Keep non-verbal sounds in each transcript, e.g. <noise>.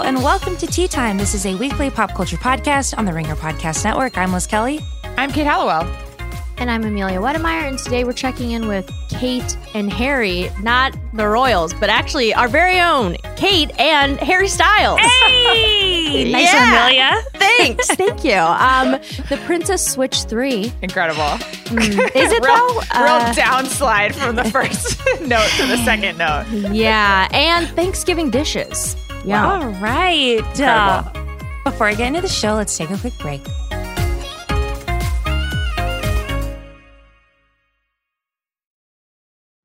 Hello, and welcome to Tea Time. This is a weekly pop culture podcast on the Ringer Podcast Network. I'm Liz Kelly. I'm Kate Halliwell. And I'm Amelia Wedemeyer, and today we're checking in with Kate and Harry, not the Royals, but actually our very own Kate and Harry Styles. Hey! <laughs> nice Yeah. Amelia. Thanks. Thank you. Um, the Princess Switch 3. Incredible. Mm, is <laughs> it real, though? real Uh, downslide from the first <laughs> note to the second note. yeah. And Thanksgiving dishes. Yeah. All right. Uh, before I get into the show, let's take a quick break.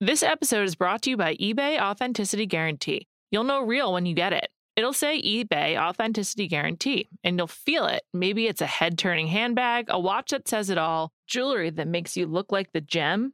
This episode is brought to you by eBay Authenticity Guarantee. You'll know real when you get it. It'll say eBay Authenticity Guarantee, and you'll feel it. Maybe it's a head turning handbag, a watch that says it all, jewelry that makes you look like the gem.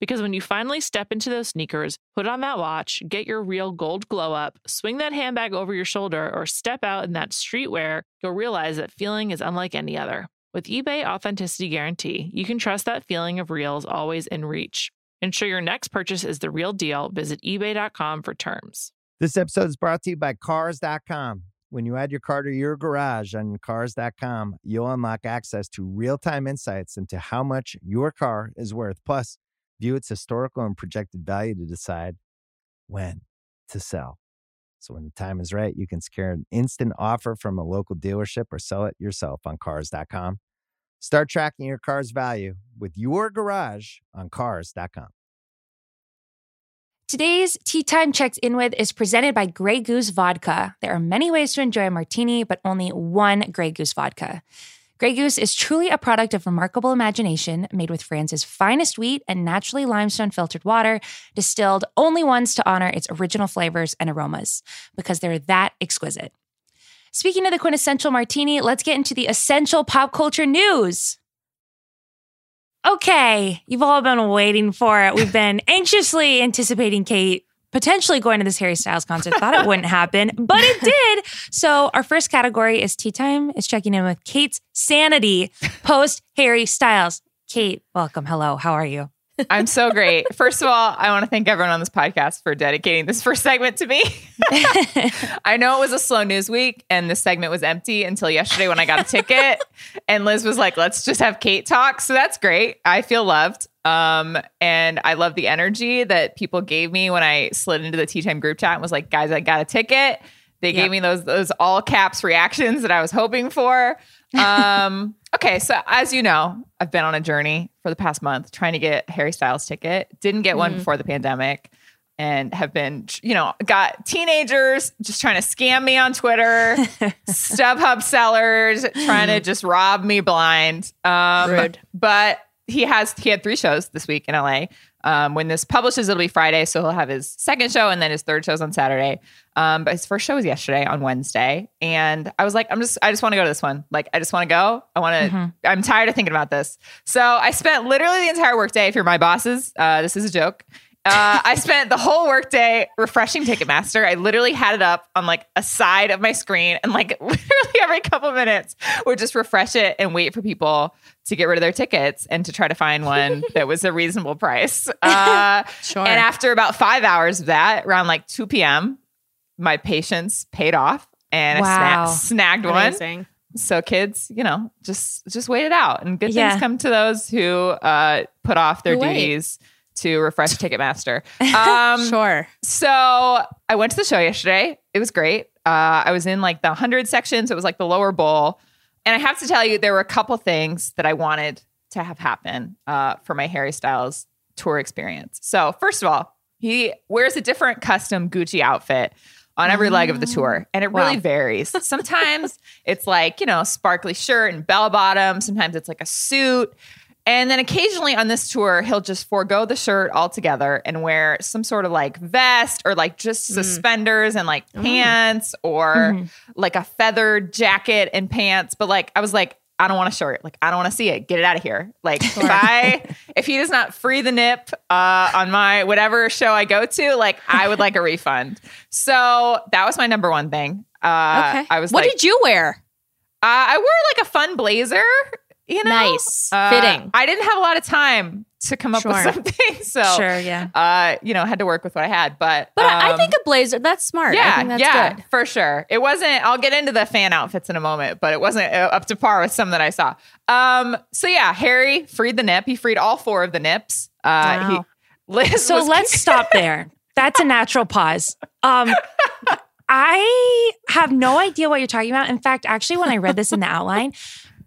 Because when you finally step into those sneakers, put on that watch, get your real gold glow up, swing that handbag over your shoulder, or step out in that streetwear, you'll realize that feeling is unlike any other. With eBay Authenticity Guarantee, you can trust that feeling of real is always in reach. Ensure your next purchase is the real deal. Visit eBay.com for terms. This episode is brought to you by Cars.com. When you add your car to your garage on Cars.com, you'll unlock access to real time insights into how much your car is worth, plus, view its historical and projected value to decide when to sell. So, when the time is right, you can secure an instant offer from a local dealership or sell it yourself on Cars.com. Start tracking your car's value with your garage on Cars.com. Today's Tea Time Checked In With is presented by Grey Goose Vodka. There are many ways to enjoy a martini, but only one Grey Goose vodka. Grey Goose is truly a product of remarkable imagination, made with France's finest wheat and naturally limestone filtered water, distilled only once to honor its original flavors and aromas, because they're that exquisite. Speaking of the quintessential martini, let's get into the essential pop culture news. Okay, you've all been waiting for it. We've been <laughs> anxiously anticipating Kate potentially going to this Harry Styles concert. Thought it wouldn't happen, but it did. So our first category is tea time. Is checking in with Kate's sanity post Harry Styles. Kate, welcome. Hello. How are you? I'm so great. First of all, I want to thank everyone on this podcast for dedicating this first segment to me. <laughs> I know it was a slow news week and this segment was empty until yesterday when I got a ticket. and Liz was like, let's just have Kate talk. So that's great. I feel loved. Um, and I love the energy that people gave me when I slid into the Tea Time group chat and was like, guys, I got a ticket. They Yep. gave me those those all caps reactions that I was hoping for. <laughs> Um, okay, so as you know, I've been on a journey for the past month trying to get Harry Styles ticket. Didn't get one before the pandemic, and have been, you know, got teenagers just trying to scam me on Twitter, <laughs> StubHub sellers trying to <laughs> just rob me blind. Um, Rude. But he has he had three shows this week in LA. Um, when this publishes, it'll be Friday, so he'll have his second show and then his third show's on Saturday. Um, but his first show was yesterday on Wednesday, and I was like, I'm just, I just want to go to this one. Like, I just want to go. I want to. I'm tired of thinking about this. So I spent literally the entire workday. If you're my bosses, uh, this is a joke. Uh, I spent the whole workday refreshing Ticketmaster. I literally had it up on like a side of my screen, and like <laughs> literally every couple minutes would just refresh it and wait for people to get rid of their tickets and to try to find one <laughs> that was a reasonable price. <laughs> Uh, Sure. and after about five hours of that, around like 2 p.m., my patience paid off and Wow. I sna- snagged one. So kids, you know, just just wait it out, and good Yeah. things come to those who uh, put off their Who wait. To refresh <laughs> Ticketmaster. <laughs> Um, Sure. so I went to the show yesterday. It was great. Uh, I was in like the 100 section, so it was like the lower bowl. And I have to tell you, there were a couple things that I wanted to have happen uh, for my Harry Styles tour experience. So, first of all, he wears a different custom Gucci outfit on every leg of the tour, and it really Wow. varies. Sometimes <laughs> it's like, you know, sparkly shirt and bell bottom, sometimes it's like a suit. And then occasionally on this tour, he'll just forego the shirt altogether and wear some sort of like vest or like just suspenders and like pants or like a feathered jacket and pants. But like, I was like, I don't want a shirt. Like, I don't want to see it. Get it out of here. Like, if I, <laughs> if he does not free the nip uh, on my whatever show I go to, like, I would like a refund. So that was my number one thing. Uh, okay. I was what like, did you wear? uh, I wore like a fun blazer, you know, Nice. Uh, Fitting. I didn't have a lot of time to come up with something, <laughs> so Sure, yeah. uh, you know, had to work with what I had. But But I I um, think a blazer, that's smart. I yeah, think that's yeah, good. for sure. It wasn't. I'll get into the fan outfits in a moment, but it wasn't uh, up to par with some that I saw. Um, so yeah, Harry freed the nip. He freed all four of the nips. Uh, Wow. <laughs> he, So was- let's <laughs> stop there. That's a natural pause. Um, I have no idea what you're talking about. In fact, actually, when I read this in the outline,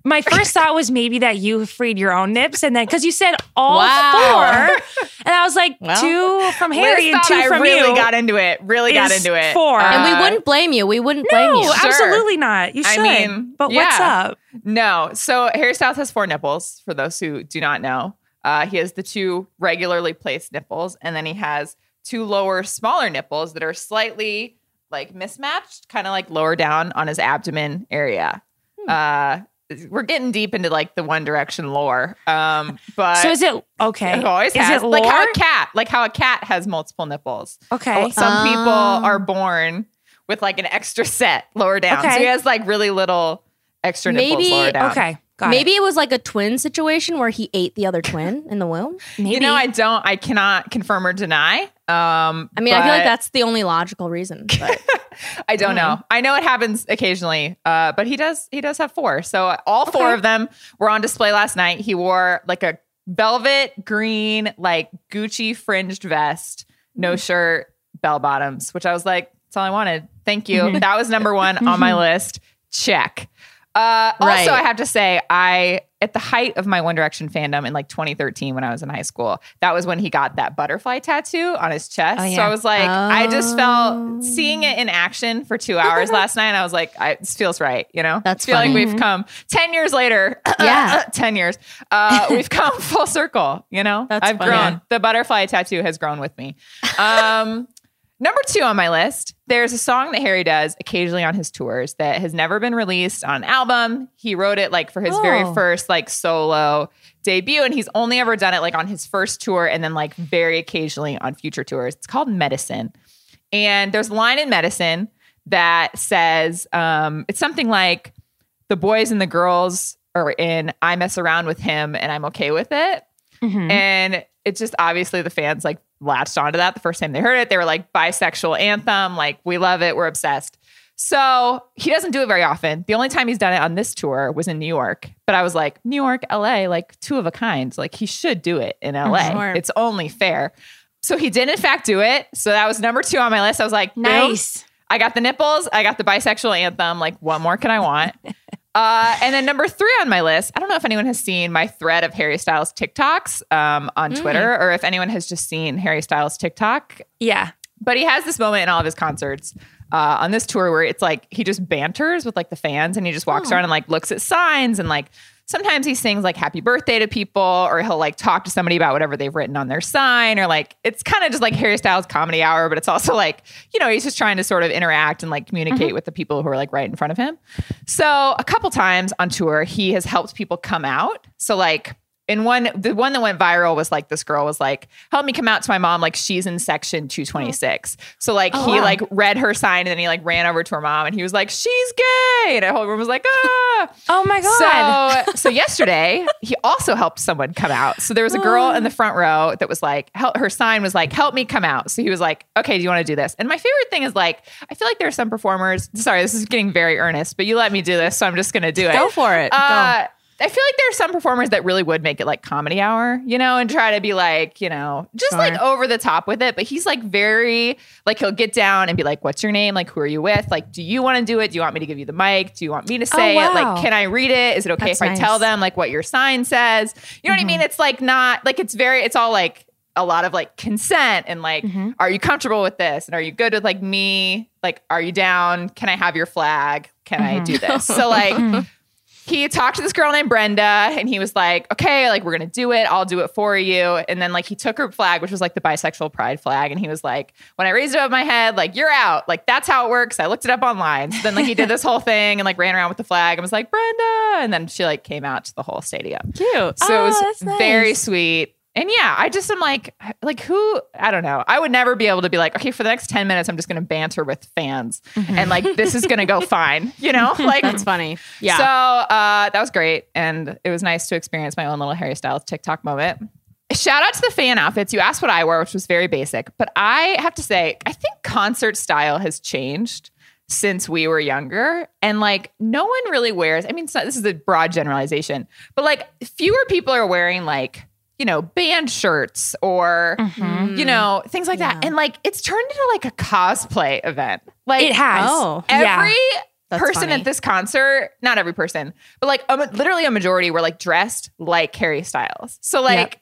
my first thought was maybe that you freed your own nips, and then because you said all Wow. four, <laughs> and I was like Well, two from Harry and thought two I from really you. got into it. Really got into it. four. And we Uh, wouldn't blame you. We wouldn't blame no, you. Sure. absolutely not. You I should. mean, but what's up? No. So Harry Styles has four nipples, for those who do not know. Uh, he has the two regularly placed nipples, and then he has two lower, smaller nipples that are slightly like mismatched, kind of like lower down on his abdomen area. Hmm. Uh, we're getting deep into like the One Direction lore. Um, but So is it okay? it always is has it like how a cat, like how a cat has multiple nipples. Okay. Some people Oh. are born with like an extra set lower down. So Okay. he has like really little extra nipples Maybe- lower down. Okay. Got Maybe it was like a twin situation where he ate the other twin in the womb. it. Maybe. You know, I don't, I cannot confirm or deny. Um, I mean, I feel like that's the only logical reason. But <laughs> I don't know. Mm-hmm. I know it happens occasionally, uh, but he does. He does have four. So all four of them were on display last night. He wore like a velvet green, like Gucci fringed vest, no Mm. shirt, bell bottoms. Which I was like, that's all I wanted. Thank you. Mm-hmm. That was number one on my <laughs> list. Check. Uh, Right. Also, I have to say, I at the height of my One Direction fandom in like 2013 when I was in high school, that was when he got that butterfly tattoo on his chest. Oh, So. I was like, I just Oh. felt seeing it in action for two hours last night. And I was like, I, this feels right. You know, That's I feel like we've come 10 years later. Yeah. <laughs> 10 years. Uh, <laughs> we've come full circle. You know, That's I've funny. grown. The butterfly tattoo has grown with me. Um, Number two on my list, there's a song that Harry does occasionally on his tours that has never been released on an album. He wrote it like for his very Oh. first like solo debut, and he's only ever done it like on his first tour and then like very occasionally on future tours. It's called Medicine. And there's a line in Medicine that says, um, it's something like the boys and the girls are in I mess around with him and I'm okay with it. Mhm. And it's just obviously the fans like latched onto that the first time they heard it. They were like bisexual anthem, like we love it, we're obsessed. So he doesn't do it very often. The only time he's done it on this tour was in New York. But I was like, New York, LA, like two of a kind. Like he should do it in LA. Sure. It's only fair. So he did in fact do it. So that was number two on my list. I was like, boom. Nice. I got the nipples. I got the bisexual anthem. Like, what more can I want? <laughs> uh, and then number three on my list, I don't know if anyone has seen my thread of Harry Styles TikToks um, on Twitter or if anyone has just seen Harry Styles TikTok. Yeah. But he has this moment in all of his concerts uh, on this tour where it's like he just banters with like the fans and he just walks around and like looks at signs and like sometimes he sings like happy birthday to people or he'll like talk to somebody about whatever they've written on their sign or like it's kind of just like Harry Styles comedy hour, but it's also like, you know, he's just trying to sort of interact and like communicate mm-hmm. with the people who are like right in front of him. So a couple times on tour, he has helped people come out. So like in one, the one that went viral was like this girl was like, "Help me come out to my mom." Like she's in section two twenty six. So like Oh, he wow. like read her sign and then he like ran over to her mom and he was like, "She's gay," and the whole room was like, "Ah." <laughs> Oh my god. So, so yesterday he also helped someone come out. So there was a girl in the front row that was like, help, her sign was like, "Help me come out." So he was like, "Okay, do you want to do this?" And my favorite thing is like, I feel like there are some performers. Sorry, this is getting very earnest, but you let me do this, so I'm just gonna do it. Go for it. Uh, I feel like there are some performers that really would make it like comedy hour, you know, and try to be like, you know, just Sure. like over the top with it. But he's like very, like, he'll get down and be like, What's your name? Like, who are you with? Like, do you want to do it? Do you want me to give you the mic? Do you want me to oh, say it? wow. Like, can I read it? Is it okay That's if I tell them like what your sign says? You know what I mm-hmm. mean? It's like not like it's very, it's all like, a lot of like consent and like mm-hmm. are you comfortable with this and are you good with like me like are you down can i have your flag can i mm-hmm. do this <laughs> so like he talked to this girl named Brenda and he was like, okay, like we're going to do it. I'll do it for you. And then like he took her flag, which was like the bisexual pride flag. And he was like, when I raised it above my head, like you're out. Like that's how it works. I looked it up online. So then like he did this whole thing and like ran around with the flag and was like, Brenda. And then she like came out to the whole stadium. Cute. So it Oh, was that's nice. very sweet. And yeah, I just am like, like who? I don't know. I would never be able to be like, okay, for the next ten minutes, I'm just going to banter with fans, and like this is going to go <laughs> fine, you know? <laughs> Like That's funny. Yeah. So uh, that was great, and it was nice to experience my own little Harry Styles TikTok moment. Shout out to the fan outfits. You asked what I wore, which was very basic, but I have to say, I think concert style has changed since we were younger, and like no one really wears. I mean, so, this is a broad generalization, but like fewer people are wearing like you know band shirts or Mm-hmm. you know things like that, and like it's turned into like a cosplay event. Like It has. Oh. every That's person funny. at this concert, not every person, but like a, literally a majority were like dressed like Harry Styles. So like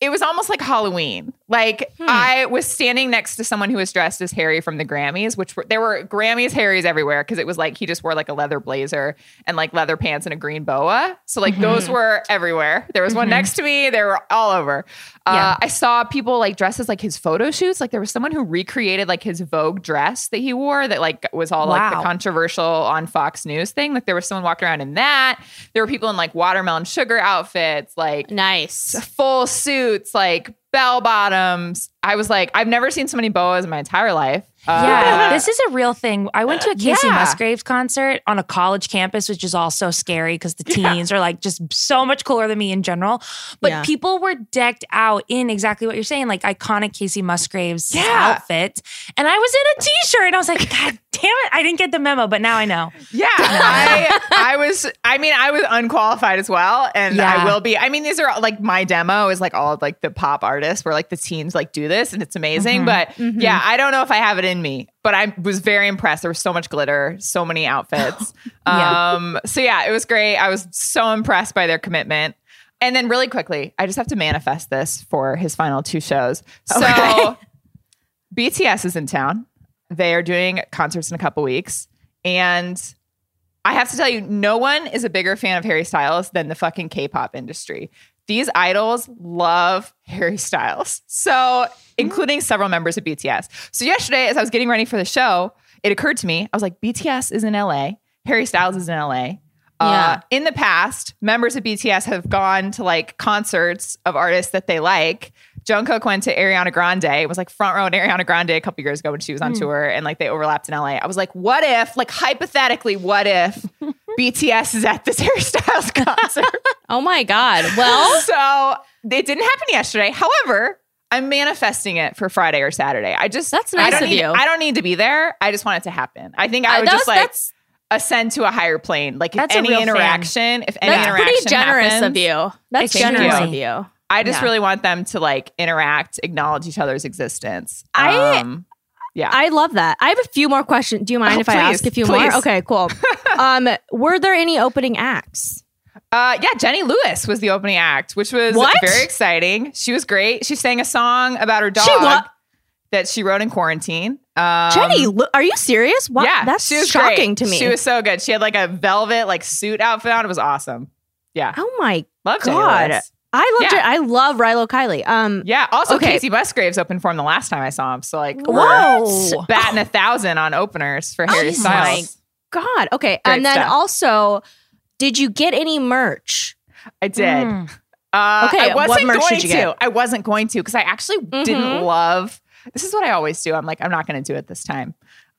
it was almost like Halloween. Like Hmm. I was standing next to someone who was dressed as Harry from the Grammys, which were there were Grammys Harrys everywhere because it was like he just wore like a leather blazer and like leather pants and a green boa. So like those Mm-hmm. were everywhere. There was one next to me. They were all over. Uh, Yeah. I saw people like dressed as like his photo shoots. Like there was someone who recreated like his Vogue dress that he wore that like was all like the controversial on Fox News thing. Like there was someone walking around in that. There were people in like watermelon sugar outfits, like nice. full suits, like bell bottoms. I was like, I've never seen so many boas in my entire life. Yeah, Uh, this is a real thing. I went to a Kacey yeah. Musgraves concert on a college campus, which is also scary because the teens are like just so much cooler than me in general. But Yeah. people were decked out in exactly what you're saying, like iconic Kacey Musgraves Yeah. outfit. And I was in a t-shirt and I was like, <laughs> God damn it, I didn't get the memo, but now I know. Yeah, <laughs> I I was. I mean, I was unqualified as well, and I will be. I mean, these are like my demo is like all of like the pop artists where like the teens like do this, and it's amazing. But yeah, I don't know if I have it in me, but I was very impressed. There was so much glitter, so many <laughs> outfits. Yeah. Um, so yeah, it was great. I was so impressed by their commitment. And then really quickly, I just have to manifest this for his final two shows. So Okay. <laughs> BTS is in town. They are doing concerts in a couple weeks. And I have to tell you, no one is a bigger fan of Harry Styles than the fucking K pop industry. These idols love Harry Styles. So, including several members of BTS. So, yesterday, as I was getting ready for the show, it occurred to me, I was like, BTS is in LA, Harry Styles is in LA. Uh, Yeah. in the past, members of BTS have gone to like concerts of artists that they like. Jungkook went to Ariana Grande. It was like front row at Ariana Grande a couple years ago when she was on hmm. tour, and like they overlapped in LA. I was like, what if, like hypothetically, what if <laughs> BTS is at this <laughs> Harry Styles concert? Oh my God. Well, <laughs> so it didn't happen yesterday. However, I'm manifesting it for Friday or Saturday. I just That's I nice don't of need, you. I don't need to be there. I just want it to happen. I think I uh, would that just like ascend to a higher plane. Like if any real fan. interaction, if any that's interaction pretty generous happens, of you. That's generous of you. I just Yeah. really want them to like interact, acknowledge each other's existence. I- um, yeah. I love that. I have a few more questions. Do you mind Oh, if I ask a few please. more? Okay, cool. <laughs> um, were there any opening acts? Uh, yeah, Jenny Lewis was the opening act, which was What? very exciting. She was great. She sang a song about her dog She what? that she wrote in quarantine. Um, Jenny, are you serious? What? Yeah, that's she was shocking great. to me. She was so good. She had like a velvet like suit outfit on. It was awesome. Yeah, oh my love God. Lewis. I love Yeah. I love Rilo Kiley. Um, Yeah. Also, Okay. Kacey Musgraves opened for him the last time I saw him. So like, we're Whoa. batting a thousand on openers for Harry Oh Styles. God. Okay, Great and then stuff. also, did you get any merch? I did. Mm. Uh, Okay, I what wasn't merch going did you get? to. I wasn't going to because I actually Mhm. didn't love. This is what I always do. I'm like, I'm not going to do it this time,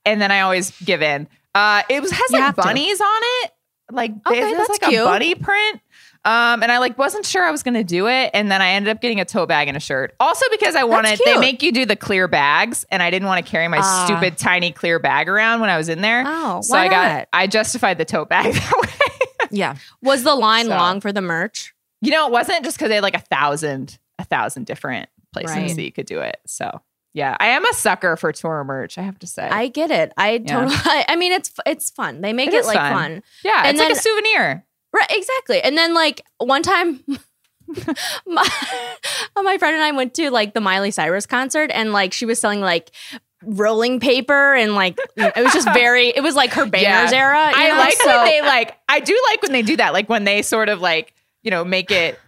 and then I always give in. Uh, it was has You like have to. bunnies on it, like Okay, there's that's like cute. a bunny print. Um, and I like wasn't sure I was going to do it, and then I ended up getting a tote bag and a shirt. Also because I wanted they make you do the clear bags, and I didn't want to carry my Ah. stupid tiny clear bag around when I was in there. Oh, so why I got not? I justified the tote bag <laughs> that way. Yeah. Was the line So- long for the merch? You know, it wasn't just because they had like a thousand, a thousand different places Right. that you could do it. So yeah, I am a sucker for tour merch. I have to say, I get it. I Yeah. totally. <laughs> I mean, it's it's fun. They make It it, like fun. fun. yeah, and it's like a souvenir. Right, exactly. And then like one time <laughs> my, my friend and I went to like the Miley Cyrus concert and like she was selling like rolling paper and like it was just very it was like her banners Yeah. era. I know? like so, when they like. I do like when they do that. Like when they sort of like you know make it.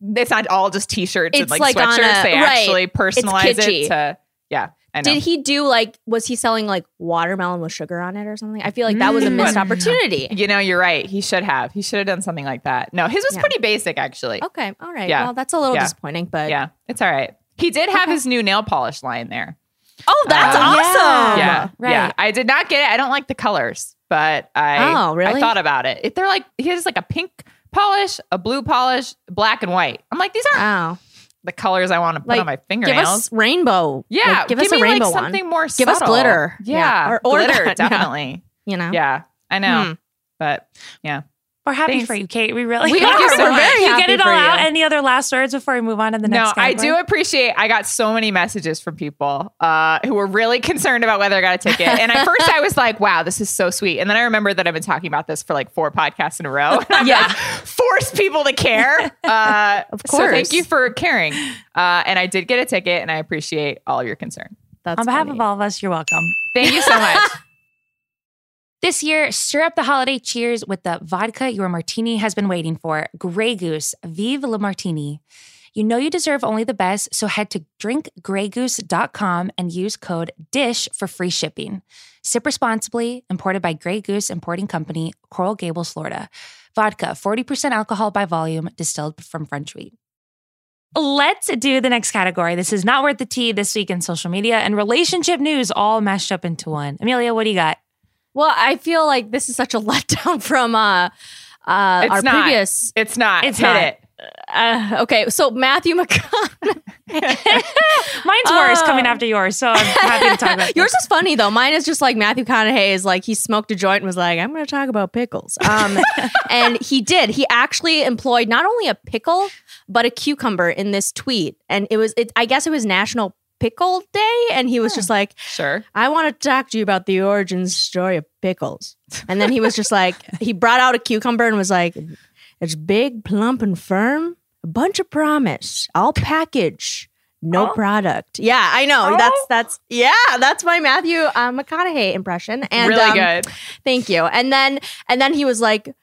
It's not all just t-shirts and It's like, like sweatshirts. a- they right. actually personalize it to. Yeah, I know. Did he do like was he selling like watermelon with sugar on it or something? I feel like that was a missed Mm. opportunity. you know, you're right. He should have. He should have done something like that. No, his was Yeah. pretty basic actually. Okay, all right. Yeah. Well, that's a little Yeah. disappointing, but Yeah, it's all right. He did have his new nail polish line there. oh, that's Uh, awesome. yeah, right. yeah. I did not get it. I don't like the colors, but I Oh, really? I thought about it. If they're like he has like a pink polish, a blue polish, black and white. I'm like these aren't Oh, the colors I want to put Like, on my give fingernails. us rainbow. yeah, Like, give, us a rainbow like one. something more. Give us glitter. Yeah, Yeah. Or- or glitter that, <laughs> yeah. definitely. You know. Yeah, I know. Hmm. But yeah, We're happy Thanks. for you, Kate. We really We <laughs> are. so We're very you get it all out. Any other last words before we move on to the next? no? I do appreciate. I got so many messages from people uh, who were really concerned about whether I got a ticket. And at first, I was like, "Wow, this is so sweet." And then I remembered that I've been talking about this for like four podcasts in a row. <laughs> Yeah. force people to care. <laughs> Uh, Of course. So thank you for caring. Uh, and I did get a ticket, and I appreciate all your concern. That's On behalf funny. of all of us, you're welcome. Thank you so much. This year, stir up the holiday cheers with the vodka your martini has been waiting for Grey Goose. Vive le Martini. You know you deserve only the best, so head to drinkgreygoose.com and use code DISH for free shipping. Sip responsibly, imported by Grey Goose Importing Company, Coral Gables, Florida. Vodka, 40% alcohol by volume, distilled from French wheat. Let's do the next category. This is not worth the tea this week in social media and relationship news all mashed up into one. Amelia, what do you got? Well, I feel like this is such a <laughs> letdown from uh, uh, It's our not. previous. It's not. It's Hit not. it. Uh, okay, so Matthew McConaughey. <laughs> Mine's worse coming after yours, so I'm happy to talk about <laughs> Yours is funny though. Mine is just like Matthew McConaughey is like he smoked a joint and was like, "I'm going to talk about pickles." Um, and he did. He actually employed not only a pickle but a cucumber in this tweet, and it was. It, I guess it was National Pickle Day, and he was just like, Sure. I want to talk to you about the origin story of pickles. And then he was just like, <laughs> he brought out a cucumber and was like, it's big, plump, and firm. A bunch of promise. All package. No Oh. product. Yeah, I know. Oh. That's that's yeah. That's my Matthew uh, McConaughey impression. And really um, good. Thank you. And then and then he was like,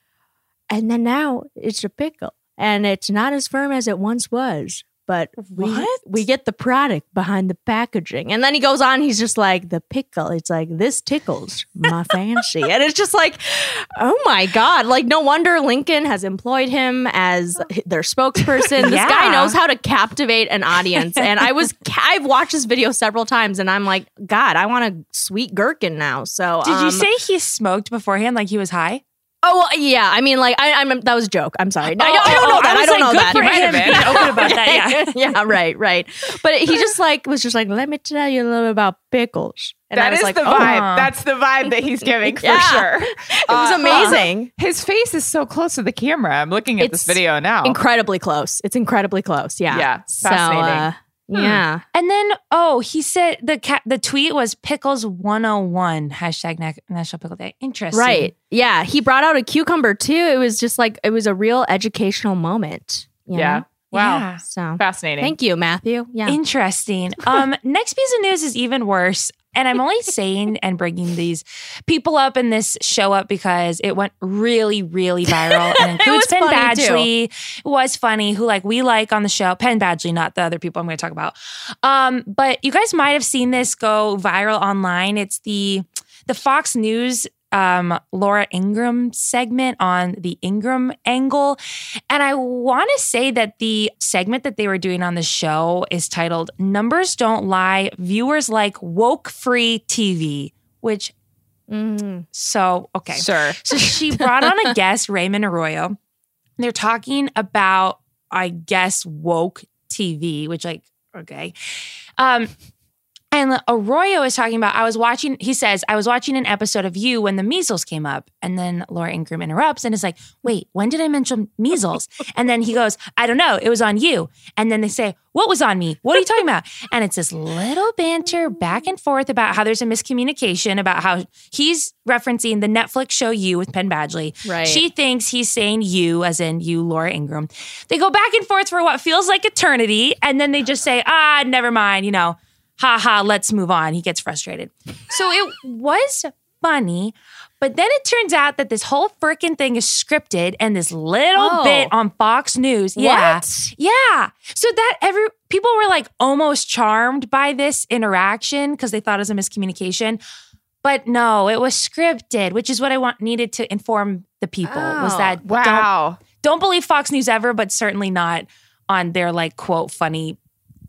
and then now it's a pickle, and it's not as firm as it once was. But we What? we get the product behind the packaging. And then he goes on, he's just like, the pickle. It's like, this tickles my <laughs> fancy. And it's just like, oh my God. Like, no wonder Lincoln has employed him as their spokesperson. This Yeah. guy knows how to captivate an audience. And I was, <laughs> I've watched this video several times and I'm like, God, I want a sweet gherkin now. So, Did you um, say he smoked beforehand, like he was high? Oh well, yeah, I mean, like I, I'm that was a joke. I'm sorry. I, Oh, don't- I don't oh, know oh, that. I I, don't like, know good that. for He might have him. been. <laughs> Open about that, yeah. <laughs> yeah, right, right. But he just like was just like, let me tell you a little bit about pickles. And I was is like, the oh. vibe. That's the vibe that he's giving for <laughs> Yeah. sure. It was Uh, amazing. His face is so close to the camera. I'm looking at this video now. Incredibly close. It's incredibly close. Yeah. Yeah, So, fascinating. Hmm. yeah. And then, oh, he said the cat. The tweet was pickles 101 hashtag Na- National Pickle Day. Interesting. Right. Yeah. He brought out a cucumber too. It was just like it was a real educational moment. you yeah. know? Wow. Yeah. So Fascinating. thank you, Matthew. Yeah. Interesting. Um, <laughs> next piece of news is even worse. And I'm only saying and bringing these people up in this show up because it went really, really viral <laughs> and includes was Penn funny, too. It was funny, who like we like on the show. Penn Badgley, not the other people I'm going to talk about. Um, but you guys might have seen this go viral online. It's the the Fox News um, Laura Ingraham segment on the Ingraham angle. And I want to say that the segment that they were doing on the show is titled Numbers Don't Lie, Viewers Like Woke Free TV, which, Mhm. so, okay. Sure. So she brought on a <laughs> guest, Raymond Arroyo. They're talking about, I guess, woke TV, which, like, okay. Um, and Arroyo is talking about, I was watching, he says, I was watching an episode of you when the measles came up. And then Laura Ingraham interrupts and is like, wait, when did I mention measles? <laughs> And then he goes, I don't know. It was on you. And then they say, what was on me? What are you talking about? <laughs> And it's this little banter back and forth about how there's a miscommunication about how he's referencing the Netflix show You with Penn Badgley. Right. She thinks he's saying you, as in you, Laura Ingraham. They go back and forth for what feels like eternity. And then they just say, ah, never mind, you know. Ha ha, let's move on. He gets frustrated. So it was funny, but then it turns out that this whole freaking thing is scripted and this little Oh. bit on Fox News. Yeah. What? Yeah. So that every people were like almost charmed by this interaction because they thought it was a miscommunication. But no, it was scripted, which is what I want needed to inform the people was Oh, that don't Wow. don't believe Fox News ever, but certainly not on their like quote funny.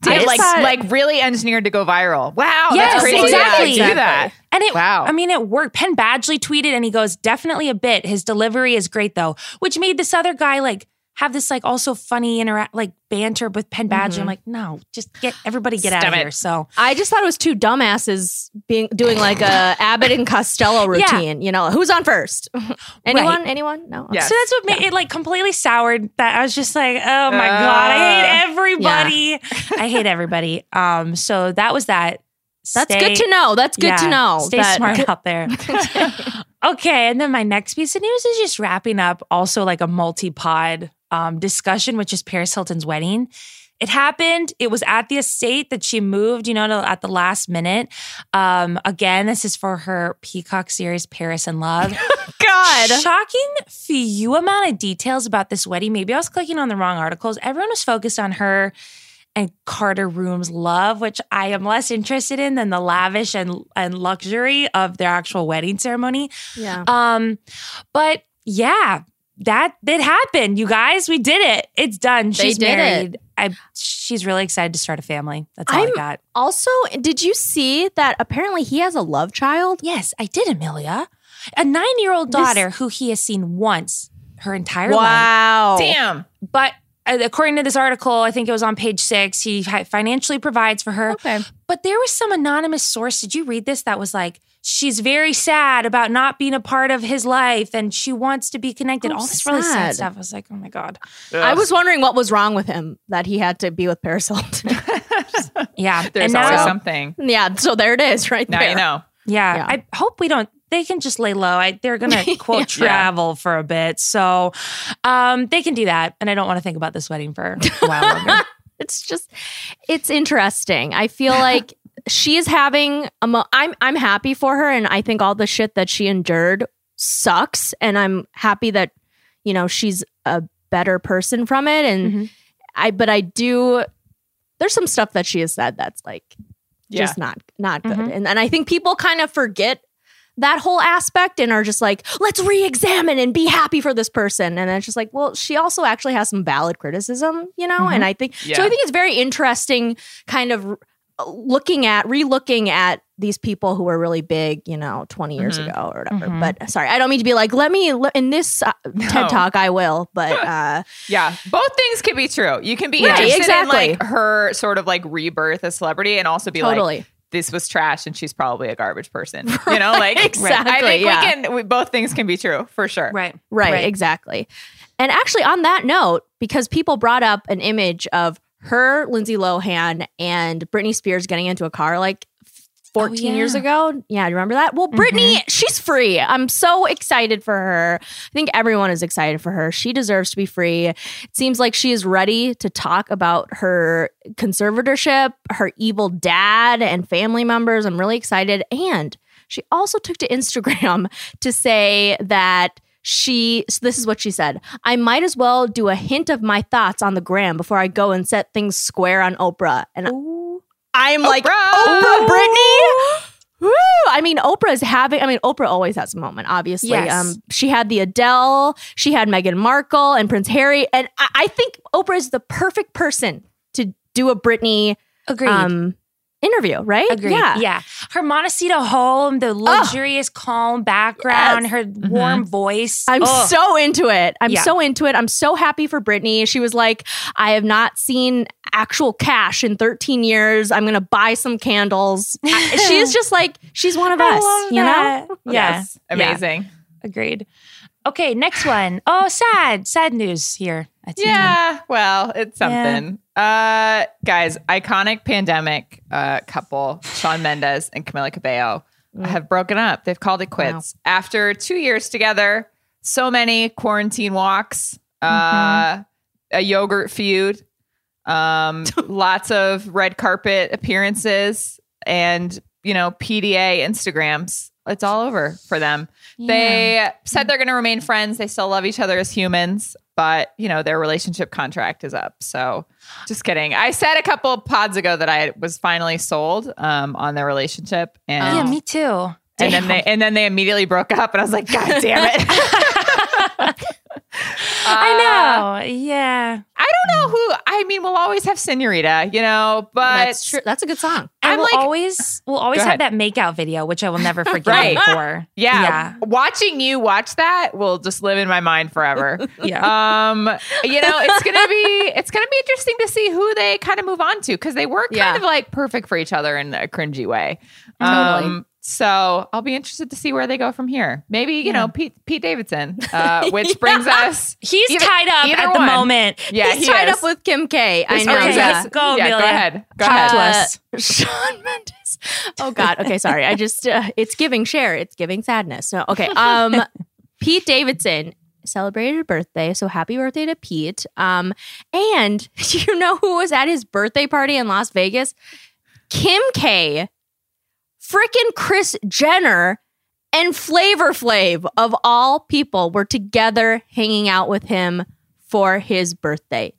Did I like thought- like really engineered to go viral. Wow. Yes, that's crazy. exactly. To do that. And it, Wow. I mean, it worked. Penn Badgley tweeted and he goes, definitely a bit. His delivery is great though, which made this other guy like have this like also funny interact like banter with Penn Badgley. I'm like, no, just get everybody get out of it. here. So I just thought it was two dumbasses being doing like a <laughs> Abbott and Costello Yeah. routine. You know, who's on first? <laughs> Anyone? Anyone? No. Yes. So that's what made it like completely soured that I was just like, oh my Uh, God, I hate everybody. <laughs> I hate everybody. Um, so that was that. That's Stay- good to know. That's good to know. Stay that- smart out there. <laughs> <laughs> okay, and then my next piece of news is just wrapping up also like a multi-pod um, discussion, which is Paris Hilton's wedding. It happened. It was at the estate that she moved, you know, to, at the last minute. Um, again, this is for her Peacock series, Paris in Love. <laughs> God. Shocking few amount of details about this wedding. Maybe I was clicking on the wrong articles. Everyone was focused on her and Carter Reum's love, which I am less interested in than the lavish and, and luxury of their actual wedding ceremony. Yeah. Um, but yeah, that did happen. You guys, we did it. It's done. They She's did it. married. I she's really excited to start a family. That's all i I'm- got. Also, did you see that apparently he has a love child? Yes, I did, Amelia. A nine-year-old This- daughter who he has seen once her entire life. Wow. Damn. But Uh, according to this article, I think it was on page six, he financially provides for her. Okay. But there was some anonymous source. Did you read this? That was like, she's very sad about not being a part of his life and she wants to be connected. Oh, All this really sad sad. stuff. I was like, oh my God. I was wondering what was wrong with him that he had to be with Paris <laughs> Hilton. Yeah. There's and always now, something. yeah, so there it is, right Now there. you know. yeah, Yeah. I hope we don't. They can just lay low. I, they're gonna <laughs> quote Yeah. travel for a bit, so um, they can do that. And I don't want to think about this wedding for a while longer. <laughs> It's just, it's interesting. I feel <laughs> like she is having a. Mo- I'm I'm happy for her, and I think all the shit that she endured sucks, and I'm happy that you know she's a better person from it, and Mhm. I. But I do. There's some stuff that she has said that's like Yeah. just not not good, Mhm. and and I think people kind of forget that whole aspect and are just like, let's re-examine and be happy for this person. And then it's just like, well, she also actually has some valid criticism, you know? And I think so I think it's very interesting kind of uh, looking at re-looking at these people who were really big, you know, 20 years Mhm. ago or whatever. Mhm. But sorry, I don't mean to be like, let me in this uh, No. TED talk I will, but <laughs> uh Yeah, both things can be true. You can be Right, interested exactly. in like her sort of like rebirth as celebrity, and also be totally. like, this was trash, and she's probably a garbage person. <laughs> You know, like Exactly, I think yeah. we can. We, both things can be true for sure. right. Right, exactly. And actually, on that note, because people brought up an image of her, Lindsay Lohan, and Britney Spears getting into a car like 14 Oh, years ago. Yeah, you remember that? Well, mm-hmm. Britney, she's free. I'm so excited for her. I think everyone is excited for her. She deserves to be free. It seems like she is ready to talk about her conservatorship, her evil dad, and family members. I'm really excited. And she also took to Instagram <laughs> to say that she so this is what she said i might as well do a hint of my thoughts on the gram before i go and set things square on oprah and i'm like oprah britney Woo! I mean, Oprah is having. I mean, Oprah always has a moment. Obviously, Yes. um, she had the Adele, she had Meghan Markle and Prince Harry, and I, I think Oprah is the perfect person to do a Britney Agreed. um, interview. Right? Agreed. Yeah. Yeah. Her Montecito home, the luxurious, calm background, Yes. her mm-hmm. warm voice. I'm Ugh. so into it. I'm Yeah. so into it. I'm so happy for Britney. She was like, I have not seen actual cash in 13 years. I'm going to buy some candles. <laughs> I- she is just like, she's one of I us, love you that. know? Yeah. Yes. Yeah. Amazing. Agreed. Okay, next one. Oh, sad. Sad news here. Yeah, well, it's something. Uh guys, iconic pandemic uh couple, Shawn Mendes and Camila Cabello, have broken up. They've called it quits. After 2 years together, so many quarantine walks, uh a yogurt feud. Um, <laughs> lots of red carpet appearances and, you know, PDA Instagrams. It's all over for them. They said they're going to remain friends. They still love each other as humans, but, you know, their relationship contract is up. So just kidding. I said a couple of pods ago that I was finally sold um, on their relationship. And, yeah, me too. and then they and then they immediately broke up and I was like, God damn it. <laughs> I know. <laughs> Yeah. I don't know who. I mean, we'll always have Senorita, you know, but That's true. That's a good song. I I'm will like- always we'll always have that makeout video, which I will never <laughs> forget Right. for. yeah, Yeah. watching you watch that will just live in my mind forever. <laughs> Yeah. um, you know, it's gonna be <laughs> it's gonna be interesting to see who they kind of move on to because they were kind Yeah. of like perfect for each other in a cringy way. Totally. Um, so I'll be interested to see where they go from here. Maybe you know Pete Pete Davidson, <laughs> uh, which <laughs> brings us. He's Either- tied up either at the moment. Yeah, He's he tied is. up with Kim K. I This know. brings Okay, us- let's go, Yeah, go ahead. Go Talk ahead. to Uh, us. <laughs> Shawn Mendes. Oh God. Okay, sorry. I just uh, it's giving share. It's giving sadness. No. Okay. Um, Pete Davidson celebrated a birthday, so happy birthday to Pete. Um, and you know who was at his birthday party in Las Vegas? Kim K. Freaking Kris Jenner and Flavor Flav of all people were together hanging out with him for his birthday.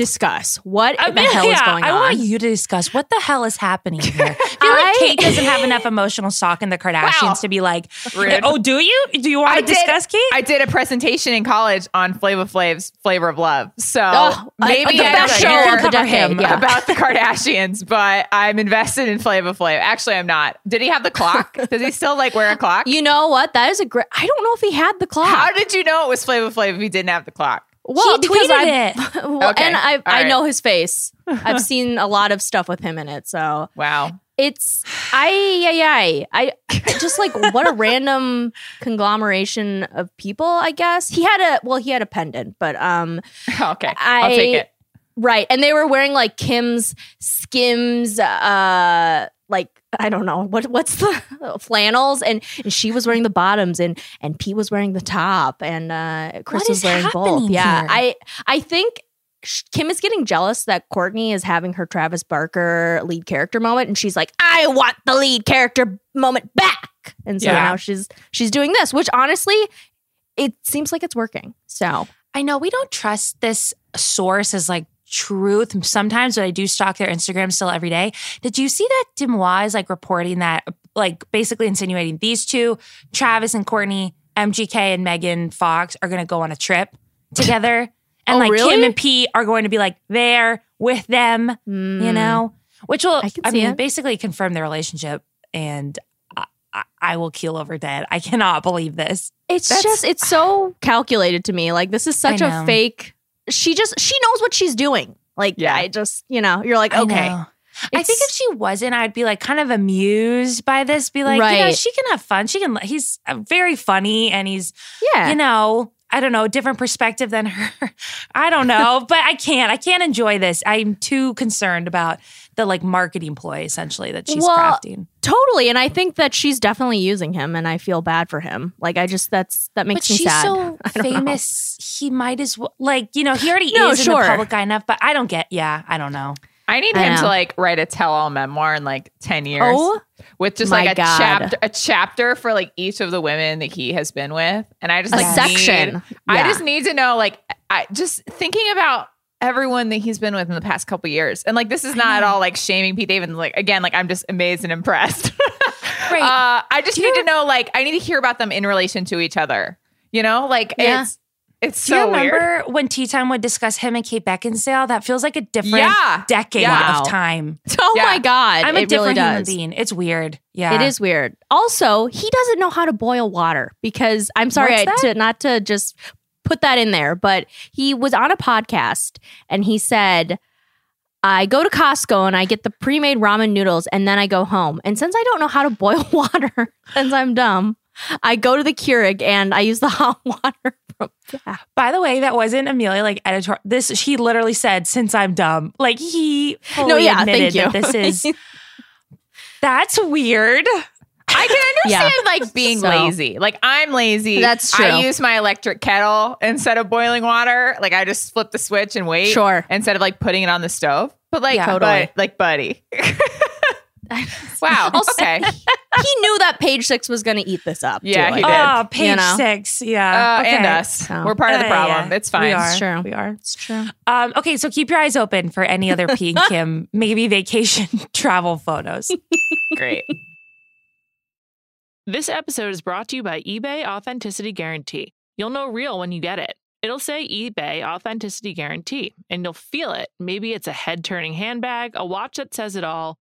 Discuss what I the mean, hell is yeah, going I on. want you to discuss what the hell is happening here. <laughs> I feel like I- Kate doesn't have enough emotional stock in the Kardashians Wow. to be like, Rude. oh, do you? Do you want I to did- discuss Kate? I did a presentation in college on Flavor Flav's Flavor of Love. So Oh, maybe the I best don't show care of cover decade. him Yeah. about the <laughs> Kardashians, but I'm invested in Flavor Flav. Actually, I'm not. Did he have the clock? Does he still like wear a clock? You know what? That is a great. I don't know if he had the clock. How did you know it was Flavor Flav if he didn't have the clock? Well, he because tweeted I, it. <laughs> well, Okay. and I All I know his face. I've seen a lot of stuff with him in it. So Wow. it's I yeah I I just like what a random <laughs> conglomeration of people. I guess he had a well, he had a pendant, but um, <laughs> Okay. I'll take it. right, and they were wearing like Kim's Skims, uh, like I don't know what what's the <laughs> flannels, and, and she was wearing the bottoms, and and Pete was wearing the top, and uh, Kris What was wearing both. Yeah, here? I I think. Kim is getting jealous that Kourtney is having her Travis Barker lead character moment, and she's like, "I want the lead character moment back." And so Yeah. now she's she's doing this, which honestly, it seems like it's working. So I know we don't trust this source as like truth sometimes, but I do stalk their Instagram still every day. Did you see that DeuxMoi is like reporting that, like basically insinuating these two, Travis and Kourtney, MGK and Megan Fox, are going to go on a trip <laughs> together? And Oh, like really? Kim and Pete are going to be like there with them, you mm, know, which will, I I, mean, it. basically confirm their relationship. And I, I, I will keel over dead. I cannot <laughs> believe this. It's That's- just it's so calculated to me. Like this is such a fake. She just she knows what she's doing. Like Yeah. I just you know you're like okay. know. I think if she wasn't, I'd be like kind of amused by this. Be like, you know, Right. she can have fun. She can. He's uh, very funny, and he's, yeah you know, I don't know, different perspective than her. <laughs> I don't know, <laughs> but I can't. I can't enjoy this. I'm too concerned about the like marketing ploy, essentially that she's Well, crafting. totally. And I think that she's definitely using him, and I feel bad for him. Like I just that's that makes But me she's sad. so <laughs> don't know. famous. He might as well, like, you know, he already No, is in the public eye enough. But I don't get. Yeah, I don't know. I need I him know. to like write a tell-all memoir in like 10 years. Oh with just like a God. chapter a chapter for like each of the women that he has been with and i just a like section. need- i just need to know like i just thinking about everyone that he's been with in the past couple years and like this is not at all like shaming pete davidson like again like i'm just amazed and impressed <laughs> Right. uh i just Do need to know like i need to hear about them in relation to each other you know like Yeah. it's it's Do you remember weird when Tea Time would discuss him and Kate Beckinsale? That feels like a different Yeah. decade <laughs> oh Yeah. of time. oh Yeah. my god, I'm a it different really human being. It's weird. Yeah. It is weird. Also, he doesn't know how to boil water because I'm sorry I, to not to just put that in there, but he was on a podcast and he said, I go to Costco and I get the pre-made ramen noodles and then I go home. And since I don't know how to boil <laughs> water, since I'm dumb, I go to the Keurig and I use the <laughs> hot water from that. By the way, that wasn't Amelia like editor. This she literally said, "Since I'm dumb." Like he fully No, yeah, admitted thank you. that this is. <laughs> That's weird. I can <laughs> Yeah. understand like being So- lazy. Like I'm lazy. That's true. I use my electric kettle instead of boiling water. Like I just flip the switch and wait. Sure. Instead of like putting it on the stove. But like, Yeah. Totally. but, like, buddy. <laughs> <laughs> wow. Okay. <laughs> he knew that page six was going to eat this up. Yeah, too, he did. Oh, page You know? six. Yeah. Uh, okay. And us. So- We're part of the Yeah, yeah, problem. yeah. It's fine. We are. It's true. We are. It's true. Um, okay, so keep your eyes open for any other P and Kim, maybe vacation travel photos. Great. This episode is brought to you by eBay Authenticity Guarantee. You'll know real when you get it. It'll say eBay Authenticity Guarantee, and you'll feel it. Maybe it's a head turning handbag, a watch that says it all,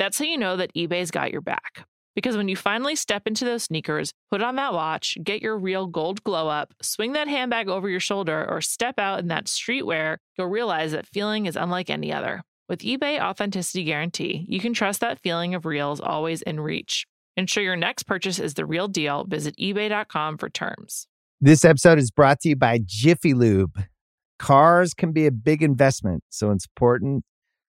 That's how you know that eBay's got your back. Because when you finally step into those sneakers, put on that watch, get your real gold glow up, swing that handbag over your shoulder, or step out in that streetwear, you'll realize that feeling is unlike any other. With eBay Authenticity Guarantee, you can trust that feeling of real is always in reach. Ensure your next purchase is the real deal. Visit eBay.com for terms. This episode is brought to you by Jiffy Lube. Cars can be a big investment, so it's important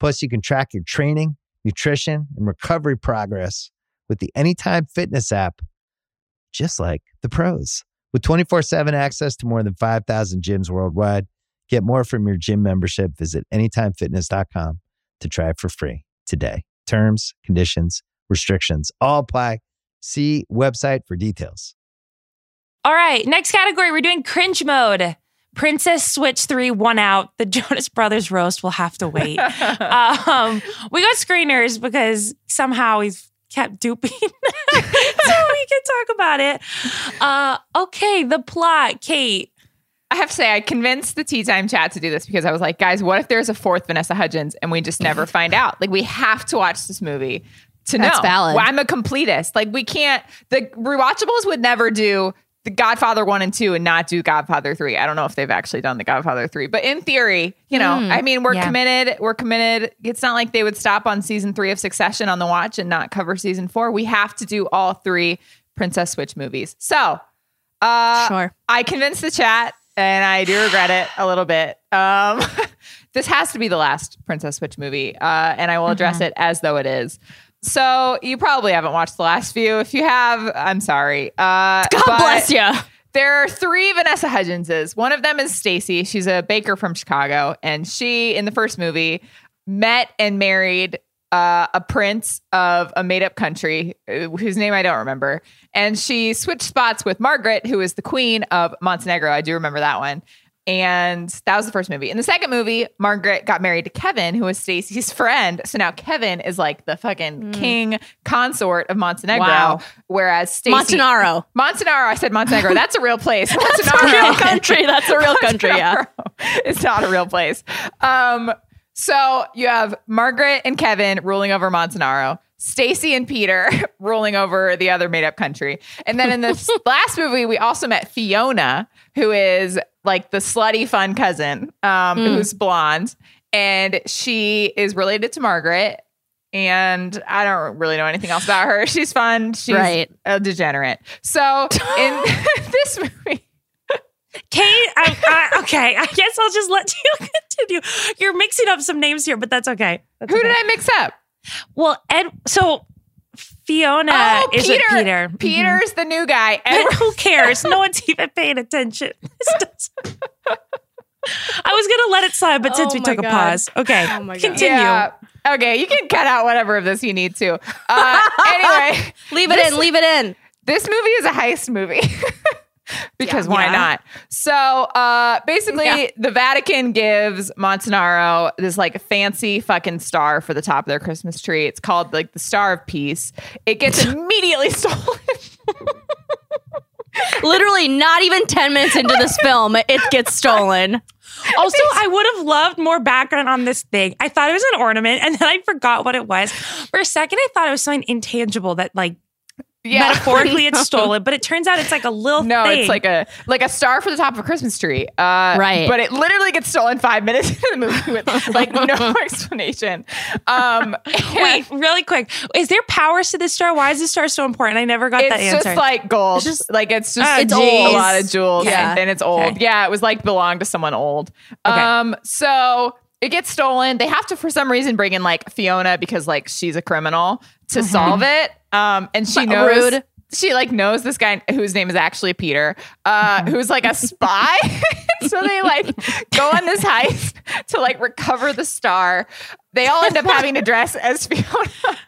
Plus, you can track your training, nutrition, and recovery progress with the Anytime Fitness app, just like the pros. With 24 7 access to more than 5,000 gyms worldwide, get more from your gym membership. Visit anytimefitness.com to try it for free today. Terms, conditions, restrictions all apply. See website for details. All right, next category, we're doing cringe mode. Princess Switch 3 won out. The <laughs> Jonas Brothers roast will have to wait. um, we got screeners because somehow we've kept duping. <laughs> so we can talk about it. Uh, okay, the plot, Kate. I have to say, I convinced the Tea Time chat to do this because I was like, guys, what if there's a fourth Vanessa Hudgens and we just never find out? Like, we have to watch this movie to That's know. valid. Well, I'm a completist. Like, we can't, the rewatchables would never do the Godfather 1 and 2 and not do Godfather 3. I don't know if they've actually done the Godfather 3, but in theory, you know, I mean, we're yeah. committed. We're committed. It's not like they would stop on season three of Succession on the watch and not cover season four. We have to do all three Princess Switch movies. So, uh, Sure. I convinced the chat, and I do regret it a little bit. Um, <laughs> this has to be the last Princess Switch movie, uh, and I will address it as though it is. So you probably haven't watched the last few. If you have, I'm sorry. Uh, God bless you. There are three Vanessa Hudgenses. One of them is Stacy. She's a baker from Chicago, and she in the first movie met and married uh, a prince of a made-up country uh, whose name I don't remember. And she switched spots with Margaret, who is the queen of Montenegro. I do remember that one. And that was the first movie. In the second movie, Margaret got married to Kevin, who was Stacy's friend. So now Kevin is like the fucking king consort of Montenegro. Wow. Whereas Stacy Montenaro. Montenegro. I said Montenegro. That's a real place. <laughs> That's a real country. That's a real <laughs> country. Yeah. it's not a real place. Um, so you have Margaret and Kevin ruling over Montenaro. Stacy and Peter <laughs> ruling over the other made up country. And then in this last movie, we also met Fiona, who is like the slutty fun cousin, um, who's blonde. And she is related to Margaret. and I don't really know anything else about her. <laughs> She's fun. She's Right. a degenerate. So in <laughs> <laughs> this movie, Kate, I, I, okay, I guess I'll just let you continue. You're mixing up some names here, but that's okay. That's who okay. did I mix up? Well, Ed. So Fiona oh, is Peter. with Peter. Peter's the new guy. <laughs> And who cares? No <laughs> one's even paying attention. <laughs> I was gonna let it slide, but since Oh we took a pause, okay, Oh my God. continue. Yeah. Okay, you can cut out whatever of this you need to. Uh, anyway, Leave it in. Leave it in. this movie is a heist movie. <laughs> because why Yeah. not? So uh basically Yeah. the Vatican gives Montenaro this like fancy fucking star for the top of their Christmas tree. It's called like the Star of Peace. It gets <laughs> immediately stolen. <laughs> Literally, not even 10 minutes into this film, it gets stolen. Also, I would have loved more background on this thing. I thought it was an ornament, and then I forgot what it was. For a second, I thought it was something intangible that, like, yeah. metaphorically <laughs> it's stolen, but it turns out it's like a little thing. No, thing. it's like a like a star for the top of a Christmas tree. Uh, Right. But it literally gets stolen five minutes <laughs> into the movie with like no <laughs> explanation. Um, Wait, really quick. Is there powers to this star? Why is this star so important? I never got that answer. It's just like gold. It's just- like it's just Ah, it's geez. a lot of jewels. Yeah. and, and it's old. Okay. Yeah, it was like belonged to someone old. Okay. Um, so it gets stolen. They have to for some reason bring in like Fiona because like she's a criminal to solve it. Um, and she But knows. rude. She like knows this guy whose name is actually Peter, uh, who's like a spy. <laughs> <laughs> so they like go on this heist to like recover the star. They all end up having to dress as Fiona.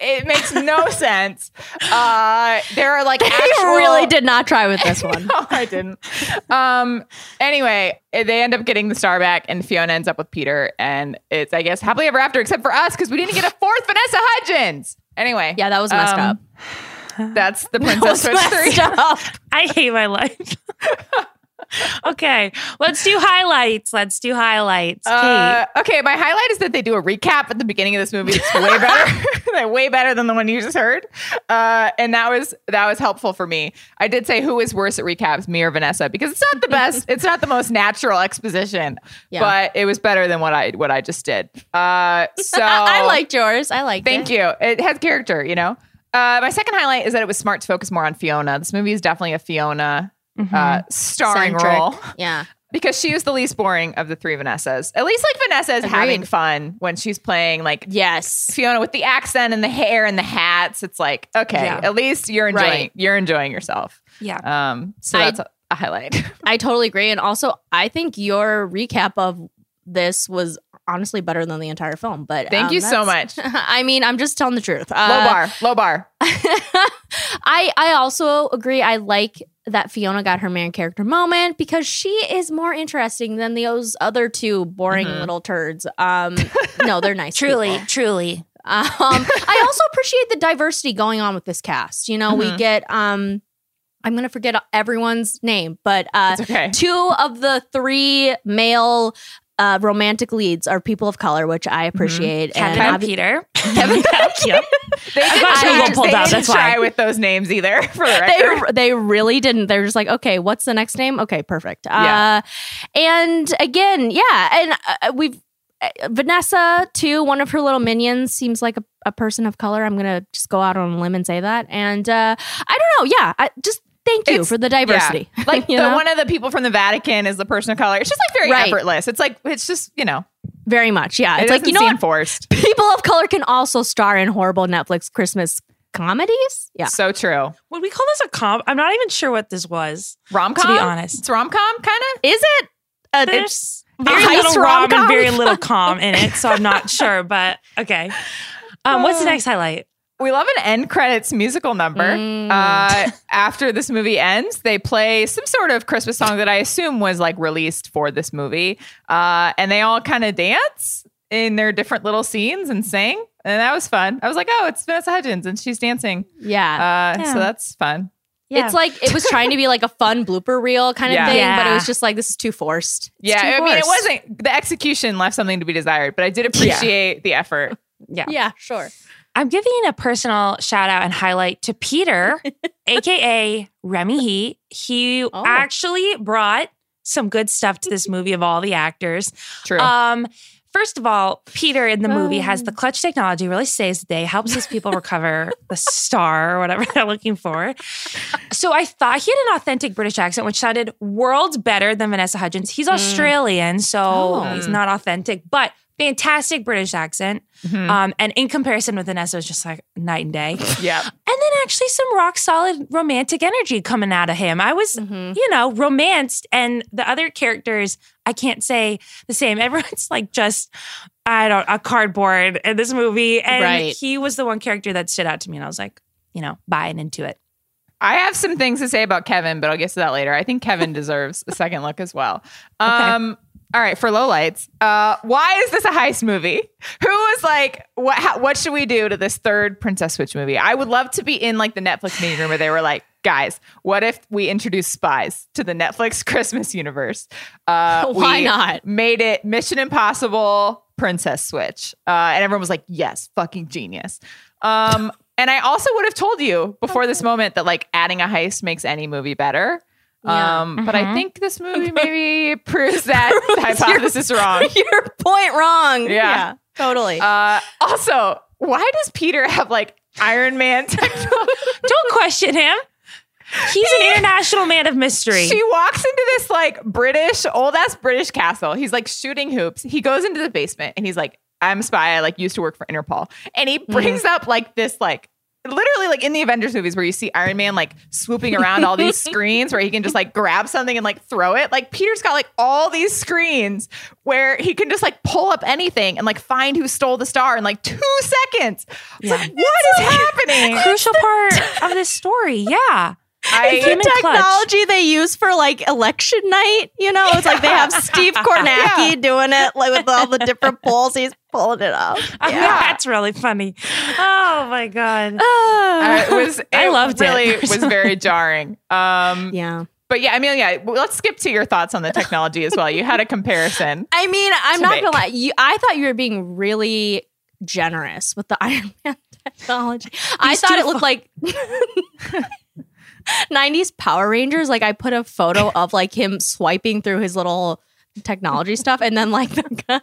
It makes no <laughs> sense. Uh, there are like <laughs> They actual, really did not try with this <laughs> one. no, I didn't. Um. Anyway, they end up getting the star back, and Fiona ends up with Peter, and it's I guess happily ever after, except for us because we didn't get a fourth Vanessa Hudgens. Anyway, Yeah, that was messed um, up. That's the That Princess was Switch three. up. I hate my life. <laughs> okay, let's do highlights. Let's do highlights. Uh, okay, my highlight is that they do a recap at the beginning of this movie. It's way <laughs> better, <laughs> way better than the one you just heard, uh, and that was that was helpful for me. I did say who is worse at recaps, me or Vanessa, because it's not the best. it's not the most natural exposition, Yeah. but it was better than what I what I just did. Uh, so I liked yours. I liked Thank it. you. It has character, you know. Uh, my second highlight is that it was smart to focus more on Fiona. This movie is definitely a Fiona uh, starring Centric. role Yeah. because she was the least boring of the three Vanessas. At least like Vanessa is Agreed. having fun when she's playing like Yes. Fiona with the accent and the hair and the hats. It's like okay, Yeah. at least you're enjoying Right. you're enjoying yourself. Yeah. Um, so that's a, a highlight. <laughs> I totally agree. And also, I think your recap of this was honestly better than the entire film. But Thank um, you so much. <laughs> I mean, I'm just telling the truth. low Uh, bar, low bar. <laughs> I I also agree. I like that Fiona got her main character moment because she is more interesting than those other two boring Mhm. little turds. Um, no, they're nice. <laughs> truly, people. truly. Um, I also appreciate the diversity going on with this cast. You know, we Mhm. get um, I'm gonna forget everyone's name, but uh, okay. two of the three male uh, romantic leads are people of color, which I appreciate. Kevin and and obvi- Peter. <laughs> Kevin, Yep. They got didn't, Google try- pulled they out, didn't that's try why. with those names either. <laughs> For the record, they they really didn't. They're just like, okay, what's the next name? Okay, perfect. Yeah. Uh, and again, yeah, and uh, we've uh, Vanessa too. One of her little minions seems like a, a person of color. I'm gonna just go out on a limb and say that. And uh, I don't know. Yeah, I, just thank you It's- for the diversity. Yeah. <laughs> Like you the know? one of the people from the Vatican is the person of color. It's just like very Right. effortless. It's like it's just you know very much. Yeah, it it's like you know seem what? forced. <laughs> People of color can also star in horrible Netflix Christmas comedies. Yeah. So true. Would we call this a comp? I'm not even sure what this was. Rom com. To be honest. it's rom com kind of. Is it? Uh, There's a very heist little rom and very little <laughs> calm in it, so I'm not sure. But okay. Um, what's the next highlight? We love an end credits musical number. Mm. Uh, after this movie ends, they play some sort of Christmas song that I assume was like released for this movie, uh, and they all kind of dance in their different little scenes and sing, and that was fun. I was like, oh, it's Vanessa Hudgens and she's dancing, yeah. uh, Yeah. so that's fun. Yeah. It's like it was trying to be like a fun blooper reel kind of Yeah. thing, but it was just like this is too forced. It's Yeah, too I mean, it wasn't the execution left something to be desired, but I did appreciate the effort. Yeah. Yeah, sure. I'm giving a personal shout out and highlight to Peter, <laughs> aka Remy Hii. He Oh. actually brought some good stuff to this movie of all the actors. True. Um, First of all, Peter in the movie has the clutch technology, really saves the day, helps his people recover the star or whatever <laughs> they're looking for. So I thought he had an authentic British accent, which sounded worlds better than Vanessa Hudgens. He's Australian, so Oh. he's not authentic, but fantastic British accent. Mhm. Um, and in comparison with Vanessa, it was just like night and day. <laughs> yeah. And then actually some rock solid romantic energy coming out of him. I was, Mhm. you know, romanced, and the other characters, I can't say the same. <laughs> Everyone's like just, I don't, a cardboard in this movie. And Right. he was the one character that stood out to me, and I was like, you know, buying into it. I have some things to say about Kevin, but I'll get to that later. I think Kevin <laughs> deserves a second look as well. Um, all right, for lowlights, uh, why is this a heist movie? Who was like, what? How, what should we do to this third Princess Switch movie? I would love to be in like the Netflix meeting room where they were like, guys, what if we introduce spies to the Netflix <laughs> Christmas universe? Uh, <laughs> Why not? Made it Mission Impossible Princess Switch, uh, and everyone was like, yes, fucking genius. Um, and I also would have told you before this moment that like adding a heist makes any movie better. Yeah. Um, but I Mhm. think this <laughs> movie maybe proves <laughs> that <laughs> hypothesis wrong. Your point wrong. Yeah. totally. Uh, also, why does Peter have like Iron Man? Don't question him. He's an international man of mystery. She walks into this like British, old ass British castle. He's like shooting hoops. He goes into the basement and he's like, I'm a spy. I like used to work for Interpol. And he brings up like this, like, literally like in the Avengers movies where you see Iron Man like swooping around all these <laughs> screens where he can just like grab something and like throw it. Like Peter's got like all these screens where he can just like pull up anything and like find who stole the star in like two seconds. It's like, what is happening? Crucial part <laughs> of this story. Yeah. I, It's the in clutch. technology they use for like election night. You know, it's like they have Steve <laughs> Kornacki Yeah. doing it like with all the different polls. He's pulling it up. <laughs> That's really funny. Oh my God. <sighs> uh, it was. <laughs> It I loved it, really <laughs> was very jarring. Um, yeah. But yeah, Amelia, well, let's skip to your thoughts on the technology as well. You had a comparison. I mean, I'm To not make. gonna lie. You, I thought you were being really generous with the Iron Man technology. I thought it looked like 90s Power Rangers. Like I put a photo of like him swiping through his little technology stuff, and then like <laughs> the guy.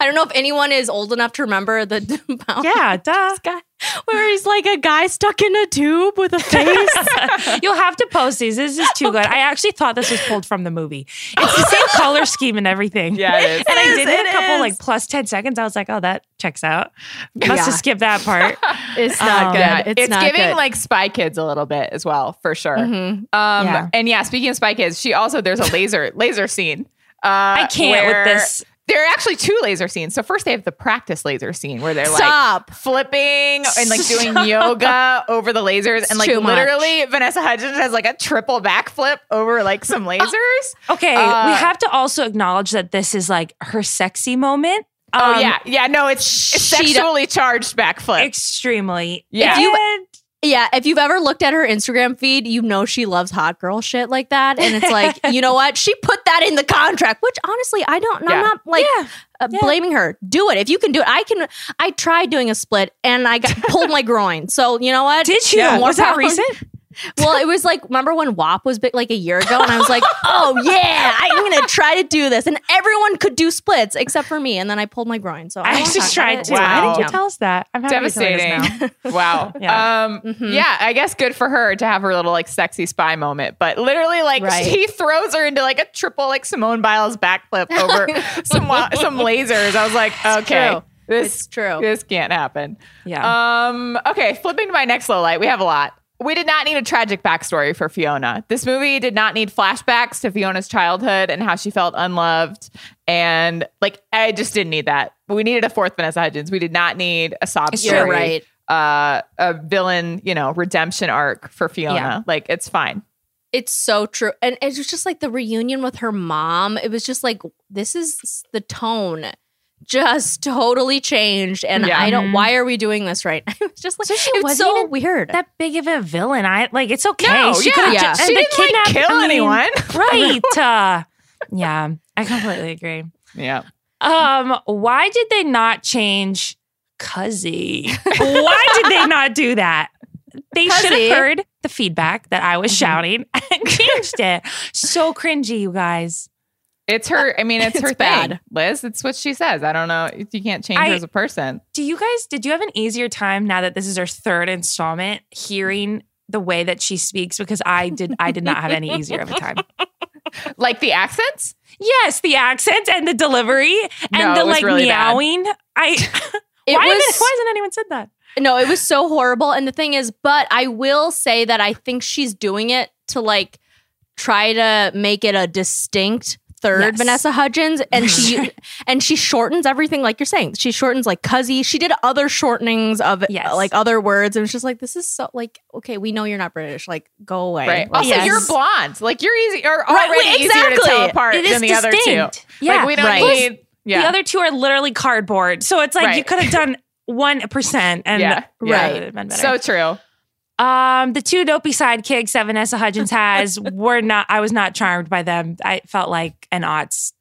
I don't know if anyone is old enough to remember the <laughs> Yeah, <laughs> duh. guy where he's like a guy stuck in a tube with a face. You'll have to post these. This is too good. I actually thought this was pulled from the movie. It's the same color scheme and everything. Yeah, it is. And I It did is, it a couple is. like plus 10 seconds. I was like, oh, that checks out. Must Yeah. have skipped that part. it's Um, not good. Yeah, It's, it's, not giving good. like Spy Kids a little bit as well, for sure. Mhm. Um, Yeah. and yeah, speaking of Spy Kids, she also there's a laser laser scene. Uh, I can't with this. There are actually two laser scenes. So first they have the practice laser scene where they're like Stop. flipping and like doing <laughs> yoga over the lasers, and like too much. literally Vanessa Hudgens has like a triple backflip over like some lasers. Okay, Uh, we have to also acknowledge that this is like her sexy moment. oh Um, yeah, yeah. No, it's, it's sexually charged backflip. Extremely. Yeah. If you- Yeah, if you've ever looked at her Instagram feed, you know she loves hot girl shit like that. And it's like, <laughs> you know what? She put that in the contract, which honestly, I don't, Yeah. I'm not like yeah. uh, yeah. blaming her. Do it. If you can do it, I can. I tried doing a split and I got pulled my <laughs> groin. So, you know what? Did you? Yeah, more was that recent? Well, it was like, remember when WAP was big like a year ago? And I was like, oh yeah, I'm going to try to do this. And everyone could do splits except for me. And then I pulled my groin. So I, I won't just tried it. to. It's Wow. Why fine. did you tell us that? I'm happy you're telling us Devastating. now. <laughs> wow. Yeah. Um, Mhm. yeah, I guess good for her to have her little like sexy spy moment. But literally, like <laughs> Right. he throws her into like a triple like Simone Biles backflip over <laughs> some wa- some lasers. I was like, okay, true. this It's true. this can't happen. Yeah. Um. Okay, flipping to my next low light. We have a lot. We did not need a tragic backstory for Fiona. This movie did not need flashbacks to Fiona's childhood and how she felt unloved. And like, I just didn't need that. We needed a fourth Vanessa Hudgens. We did not need a sob It's story. You're right. Uh, a villain, you know, redemption arc for Fiona. Yeah. Like, it's fine. It's so true. And it was just like the reunion with her mom. It was just like, this is the tone just totally changed. And Yeah. I don't, Mhm. why are we doing this right now? <laughs> It was just like, So she it was wasn't so even weird. that big of a villain. I like it's okay. No, she yeah. could've Yeah. ju- She didn't, like, kill I mean, anyone. <laughs> right. Uh, yeah, I completely agree. Yeah. Um, why did they not change Cuzzy? why did they not do that? They should have heard the feedback that I was Mhm. shouting and changed it. So cringy, you guys. It's her. I mean, <laughs> it's, It's her bad. thing, Liz. It's what she says. I don't know. You can't change I- her as a person. Do you guys, did you have an easier time now that this is her third installment hearing the way that she speaks? Because I did, I did not have any easier of a time. <laughs> Like the accents. Yes, the accents and the delivery and No, the like really bad. meowing. I, <laughs> It why, was haven't- why hasn't anyone said that? no, it was so horrible. And the thing is, but I will say that I think she's doing it to like try to make it a distinct third Yes. Vanessa Hudgens, and she <laughs> and she shortens everything like you're saying. She shortens like cuzzy. She did other shortenings of Yes. like other words. and was just like this is so like okay, we know you're not British. Like go away. Right. Like, Also, Yes. you're blonde. Like you're easy. You're Right, already wait, easier to tell apart It is than the other two. Yeah. Like we don't Right. need. Yeah. The other two are literally cardboard. So it's like you could have done 1% and Yeah. it Yeah. would been so true. Um, the two dopey sidekicks that Vanessa Hudgens <laughs> has were not. I was not charmed by them. I felt like an odds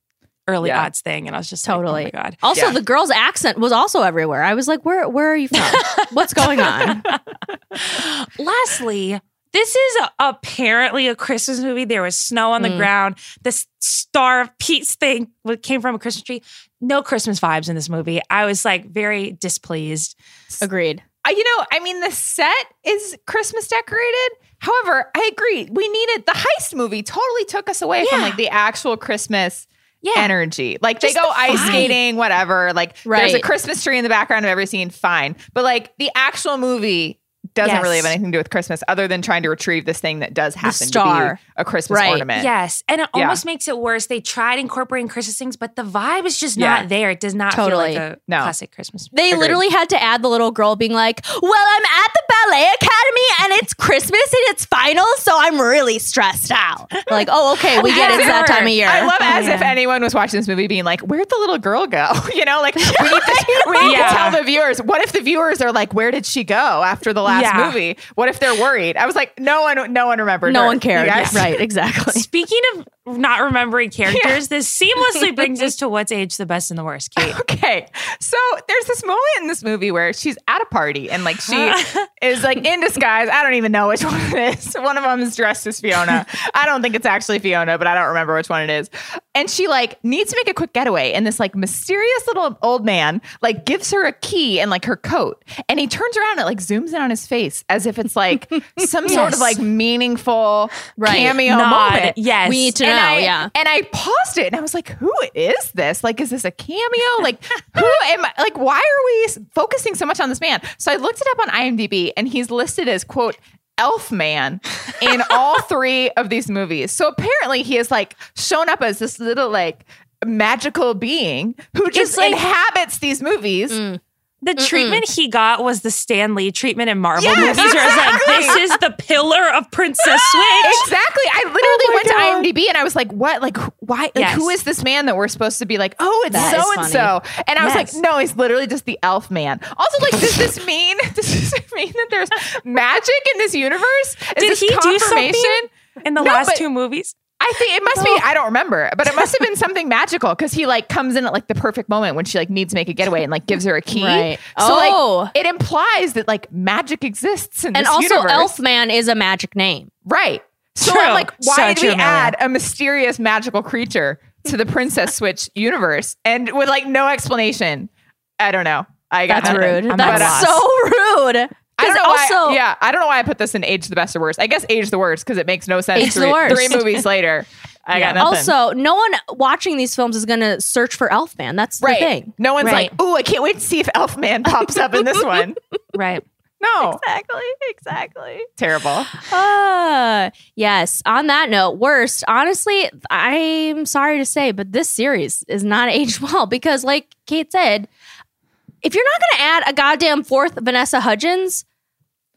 early Yeah. aughts thing, and I was just Totally. Like, oh my god. Also, Yeah. the girl's accent was also everywhere. I was like, where where are you from? <laughs> What's going on? <laughs> Lastly, this is a- apparently a Christmas movie. There was snow on the Mm. ground. The Star of Peace thing came from a Christmas tree. No Christmas vibes in this movie. I was like very displeased. Agreed. You know, I mean, the set is Christmas decorated. However, I agree. We needed the heist movie. Totally took us away from like the actual Christmas Yeah. energy. Like they go the ice skating, whatever. Like there's a Christmas tree in the background of every scene. Fine, but like the actual movie doesn't Yes. really have anything to do with Christmas, other than trying to retrieve this thing that does happen to be a Christmas Right. ornament. Yes. And it Yeah. almost makes it worse. They tried incorporating Christmas things, but the vibe is just Yeah. not there. It does not Totally. feel like a No. classic Christmas. They Agreed. literally had to add the little girl being like, Well, I'm at the Ballet Academy and it's Christmas and it's final, so I'm really stressed out. Like, oh, okay, we get it. It's that time of year. I love as Oh, if anyone was watching this movie being like, "Where'd the little girl go?" <laughs> You know, like we need to, <laughs> we need Yeah. to tell the viewers. What if the viewers are like, "Where did she go after the last Yeah. movie?" What if they're worried? I was like, "No one, no one remembered. no her. one cared. You guys? Yeah, right, <laughs> exactly. Speaking of not remembering characters, this seamlessly brings us to what's age the best and the worst, Kate. <laughs> Okay, so there's this moment in this movie where she's at a party and like she <laughs> is like in disguise. I don't even know which <laughs> one it is. One of them is dressed as Fiona. I don't think it's actually Fiona, but I don't remember which one it is. And she like needs to make a quick getaway, and this like mysterious little old man like gives her a key and like her coat, and he turns around and like zooms in on his face as if it's like some sort of like meaningful Right. cameo Nod. moment. Yes. We need to And know. I, yeah. And I paused it and I was like, who is this? Like, is this a cameo? Like, who am I? Like, why are we focusing so much on this man? So I looked it up on IMDb and he's listed as, quote, Elf Man in <laughs> all three of these movies. So apparently he has like shown up as this little like magical being who just like- inhabits these movies. Mm. The treatment he got was the Stan Lee treatment in Marvel Yes, movies, where it's like, this is the pillar of Princess Switch. Exactly. I literally Oh went to IMDb and I was like, what? Like, why? Like, Yes. who is this man that we're supposed to be like, oh, it's That is so and so? And I was Yes. like, no, he's literally just the elf man. Also, like, does this mean, <laughs> does this mean that there's magic in this universe? Is Did this he do something in the No, last but- two movies? I think it must be, oh. I don't remember, but it must have been something magical because he like comes in at like the perfect moment when she like needs to make a getaway and like gives her a key. Right. So Oh. like it implies that like magic exists in And this also, universe. Elfman is a magic name. Right. So True. I'm like, why So did true, we Amelia. add a mysterious magical creature to the Princess Switch universe and with like no explanation? I don't know. I got That's nothing. rude. I'm That's so rude. I don't 'Cause know also, why. Yeah, I don't know why I put this in age the best or worst. I guess age the worst because it makes no sense. Age the three, worst. three movies <laughs> later, I Yeah. got nothing. Also, no one watching these films is going to search for Elfman. That's right. the thing. No one's Right. like, "Ooh, I can't wait to see if Elfman pops up in this <laughs> one." Right. No, Exactly. Exactly. terrible. Uh, yes. On that note, worst. Honestly, I'm sorry to say, but this series is not <laughs> aged well because, like Kate said, if you're not going to add a goddamn fourth Vanessa Hudgens,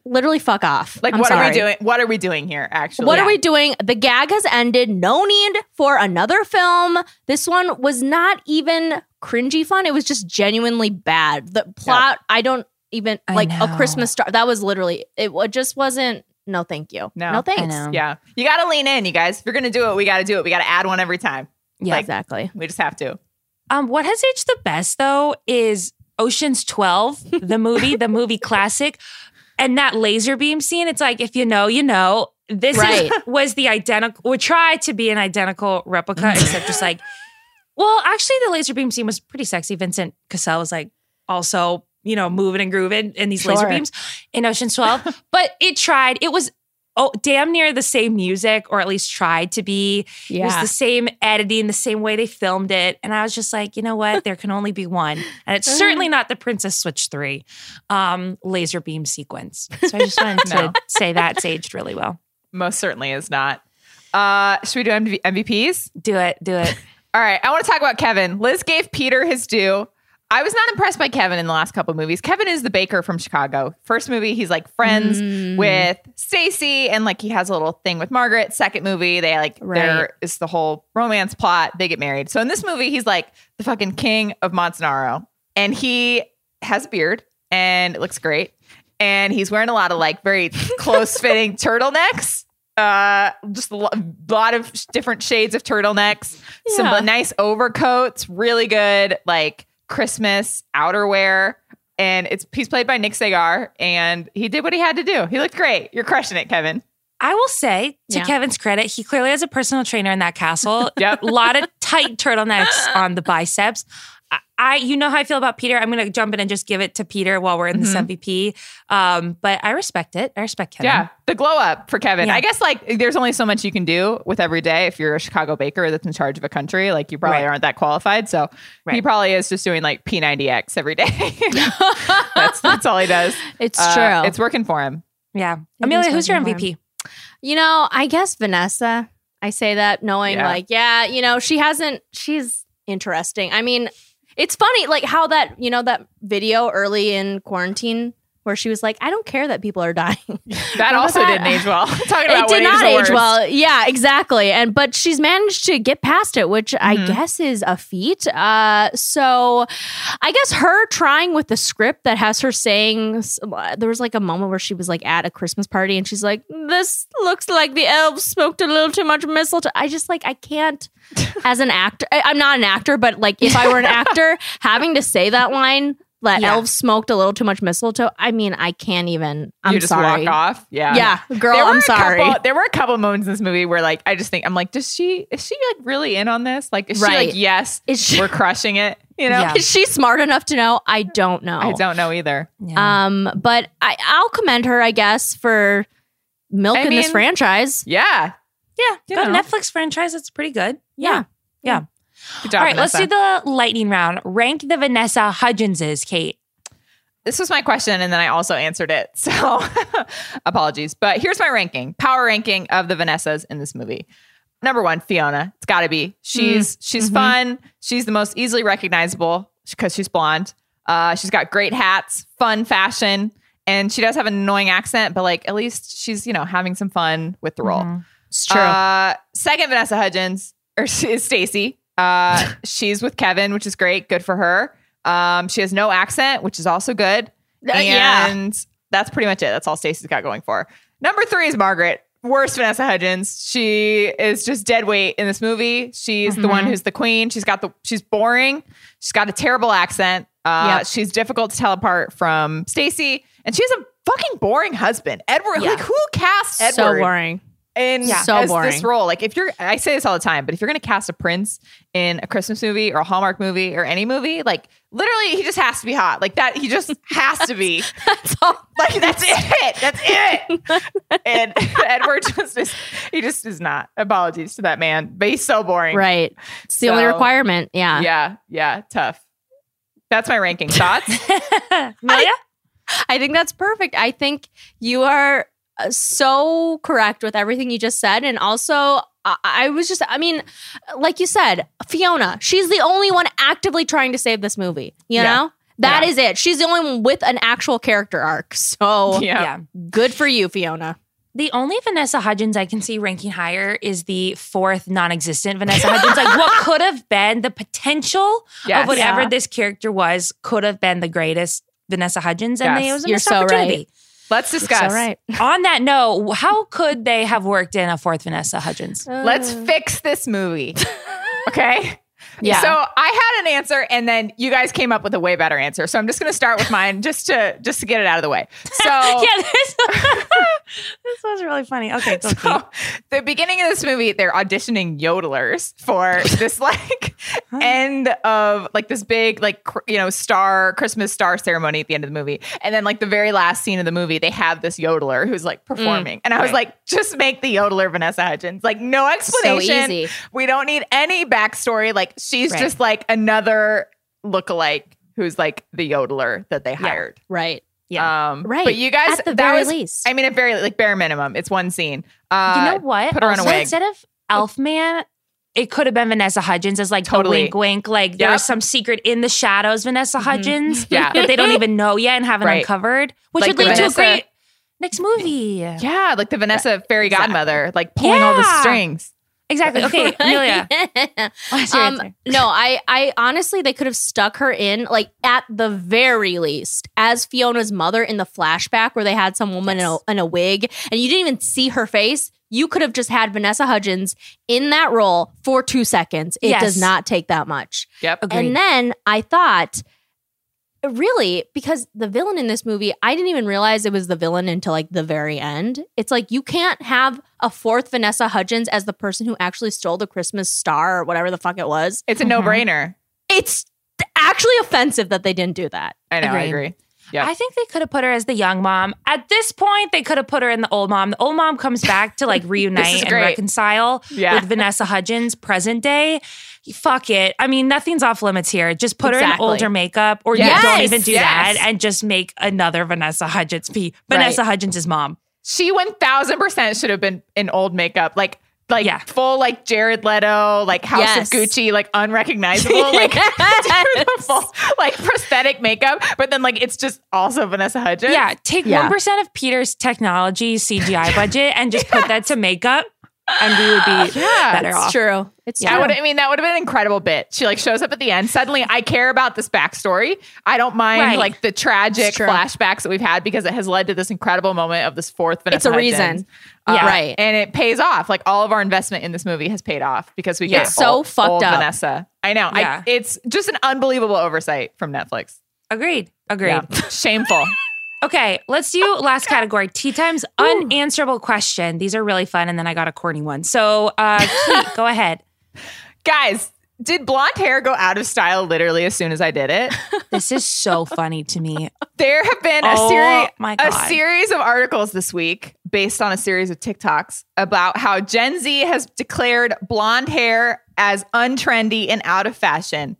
literally fuck off. Like, I'm what are we doing? What are we doing here? Actually, What are we doing? The gag has ended. No need for another film. This one was not even cringy fun. It was just genuinely bad. The plot, I don't even I like a. Christmas star. That was literally it. wa- just wasn't. No, thank you. No. no thanks. Yeah, you got to lean in, you guys. If you're gonna do it, we got to do it. We got to add one every time. Yeah. Like- exactly. We just have to. Um, what has aged the best though is Ocean's 12, the movie, the movie <laughs> classic. And that laser beam scene, it's like if you know, you know. This Right. is, <laughs> was the identical, would try to be an identical replica, <laughs> except just like, well, actually, the laser beam scene was pretty sexy. Vincent Cassel was like also, you know, moving and grooving in these laser beams in Ocean's 12. but it tried, it was oh, damn near the same music, or at least tried to be. Yeah. It was the same editing, the same way they filmed it. And I was just like, you know what? <laughs> There can only be one. And it's certainly not the Princess Switch 3 um, laser beam sequence. So I just wanted <laughs> to say that's aged really well. Most certainly is not. Uh, should we do MV- MVPs? Do it, do it. <laughs> All right, I want to talk about Kevin. Liz gave Peter his due. I was not impressed by Kevin in the last couple movies. Kevin is the baker from Chicago. First movie, he's like friends Mm. with Stacy, and like he has a little thing with Margaret. Second movie, they like Right. there is the whole romance plot. They get married. So in this movie, he's like the fucking king of Montenaro, and he has a beard and it looks great. And he's wearing a lot of like very close fitting <laughs> turtlenecks. Uh, just a lot of different shades of turtlenecks, some nice overcoats, really good like Christmas outerwear. And it's he's played by Nick Sagar, and he did what he had to do. He looked great. You're crushing it, Kevin. I will say, to Yeah. Kevin's credit, he clearly has a personal trainer in that castle. <laughs> Yep. a lot of tight turtlenecks on the biceps. I, I, you know how I feel about Peter. I'm going to jump in and just give it to Peter while we're in this MVP. Um, but I respect it. I respect Kevin. Yeah, the glow up for Kevin. Yeah. I guess like there's only so much you can do with every day if you're a Chicago baker that's in charge of a country. Like you probably Right. aren't that qualified. So he probably is just doing like P90X every day. <laughs> <laughs> that's that's all he does. It's Uh, true. It's working for him. Yeah. is Amelia, who's your MVP? You know, I guess Vanessa. I say that knowing Yeah. like, yeah, you know, she hasn't she's interesting. I mean, it's funny like how that, you know, that video early in quarantine where she was like, I don't care that people are dying. <laughs> <laughs> That also that? didn't age well. <laughs> Talking it did not age well. Yeah, exactly. And but she's managed to get past it, which I Mhm. guess is a feat. Uh, so I guess her trying with the script that has her saying there was like a moment where she was like at a Christmas party and she's like, "This looks like the elves smoked a little too much mistletoe." I just like I can't as an actor. I, I'm not an actor, but like if I were an actor, having to say that line. That Yeah. elves smoked a little too much mistletoe. I mean, I can't even. I'm you just sorry. walk off. Yeah. Yeah, girl, There were I'm a sorry. Couple, there were a couple moments in this movie where, like, I just think I'm like, does she is she like really in on this? Like, is she like, yes, Is she- we're crushing it? You know, Yeah. <laughs> Is she smart enough to know? I don't know. I don't know either. Yeah. Um, but I, I'll commend her, I guess, for milking I this franchise. Yeah, yeah. you Got a know. Netflix franchise. It's pretty good. Yeah. Yeah. Good job. All right. Let's do the lightning round. Rank the Vanessa Hudgenses, Kate. this was my question and then I also answered it. So <laughs> apologies. But here's my ranking. Power ranking of the Vanessas in this movie. Number one, Fiona. It's gotta be. She's she's fun. She's the most easily recognizable because she's blonde. Uh, she's got great hats, fun fashion, and she does have an annoying accent, but like at least she's, you know, having some fun with the role. It's true. Uh, second, Vanessa Hudgens or <laughs> is Stacy. Uh, she's with Kevin, which is great. Good for her. Um, she has no accent, which is also good. Uh, yeah. And that's pretty much it. That's all Stacy's got going for. her. Number three is Margaret. Worst Vanessa Hudgens. She is just dead weight in this movie. She's the Mm-hmm. one who's the queen. She's got the she's boring. She's got a terrible accent. Uh, Yep. she's difficult to tell apart from Stacy, and she has a fucking boring husband. Edward, Yeah. like who cast Edward? so boring. In Yeah. So as boring. this role. Like if you're, I say this all the time, but if you're going to cast a prince in a Christmas movie or a Hallmark movie or any movie, like literally, he just has to be hot. Like that, he just <laughs> has to be. That's all. Like that's it. That's it. <laughs> and <laughs> Edward just is. He just is not. Apologies to that man, but he's so boring. Right. It's the only requirement. Yeah. Yeah. Yeah. Tough. That's my ranking. Thoughts? Amelia? I think that's perfect. I think you are so correct with everything you just said. And also, I, I was just, I mean, like you said, Fiona, she's the only one actively trying to save this movie. You Yeah. know? that Yeah. is it. She's the only one with an actual character arc. So yeah. yeah. good for you, Fiona. The only Vanessa Hudgens I can see ranking higher is the fourth non-existent Vanessa Hudgens. like what <laughs> could have been the potential Yes. of whatever Yeah. this character was could have been the greatest Vanessa Hudgens, and Yes. it was a You're missed so opportunity. Let's discuss. So right. <laughs> On that note, how could they have worked in a fourth Vanessa Hudgens? Uh. Let's fix this movie. <laughs> Okay. Yeah. So I had an answer, and then you guys came up with a way better answer. So I'm just going to start with mine, <laughs> just to just to get it out of the way. So <laughs> yeah, this, <laughs> this was really funny. Okay. So the beginning of this movie, they're auditioning yodelers for this like end of like this big like cr- you know star Christmas star ceremony at the end of the movie, and then like the very last scene of the movie, they have this yodeler who's like mm, performing, and I was like, just make the yodeler Vanessa Hudgens, like no explanation. easy. We don't need any backstory. Like she's Right. just like another lookalike who's like the yodeler that they hired. Right. Yeah. Um, Right. But you guys, At the that very was, least. I mean, at very like bare minimum, it's one scene. Uh, you know what? Put her on a wig. Instead of Elfman, it could have been Vanessa Hudgens as like Totally. the wink wink. Like there Yep. was some secret in the shadows, Vanessa Hudgens, Yeah. that they don't even know yet and haven't Right. uncovered, which Like would lead the to a great next movie. Yeah, like the Vanessa fairy godmother, like pulling all the strings. Exactly. Okay, <laughs> Amelia. <laughs> What's your um, no, I, I honestly, they could have stuck her in, like at the very least, as Fiona's mother in the flashback where they had some woman in, a, in a wig, and you didn't even see her face. You could have just had Vanessa Hudgens in that role for two seconds. It Yes. does not take that much. Yep. Agreed. And then I thought, really, because the villain in this movie, I didn't even realize it was the villain until like the very end. It's like you can't have a fourth Vanessa Hudgens as the person who actually stole the Christmas star or whatever the fuck it was. It's a Mhm. no brainer. It's actually offensive that they didn't do that. I know. I agree. Yeah. I think they could have put her as the young mom. At this point, they could have put her in the old mom. The old mom comes back to like <laughs> reunite and reconcile Yeah. with Vanessa Hudgens present day. Fuck it. I mean, nothing's off limits here. Just put her in older makeup or Yes. you don't even do Yes. that and just make another Vanessa Hudgens be Vanessa Hudgens' mom. She one thousand percent should have been in old makeup, like like Yeah. full like Jared Leto, like House Yes. of Gucci, like unrecognizable, <laughs> like <laughs> <laughs> full, like prosthetic makeup. But then like it's just also Vanessa Hudgens. Yeah, take Yeah. 1% of Peter's technology CGI budget and just put that to makeup and we would be <laughs> Yeah, better it's off. true. It's I true. would. I mean, that would have been an incredible bit. She like shows up at the end. Suddenly, I care about this backstory. I don't mind Right. like the tragic flashbacks that we've had because it has led to this incredible moment of this fourth Vanessa. It's a Hudgens. reason. Uh, Yeah. Right. and it pays off. Like all of our investment in this movie has paid off because we Yeah. get So old, fucked old up. Vanessa. I know. Yeah. I, it's just an unbelievable oversight from Netflix. Agreed. Agreed. Yeah. <laughs> Shameful. Okay, let's do last category. Tea time's unanswerable question. These are really fun, and then I got a corny one. So, uh, Kate, go <laughs> ahead. Guys, did blonde hair go out of style literally as soon as I did it? <laughs> This is so funny to me. There have been a Oh, series my a series of articles this week based on a series of TikToks about how Gen Z has declared blonde hair as untrendy and out of fashion.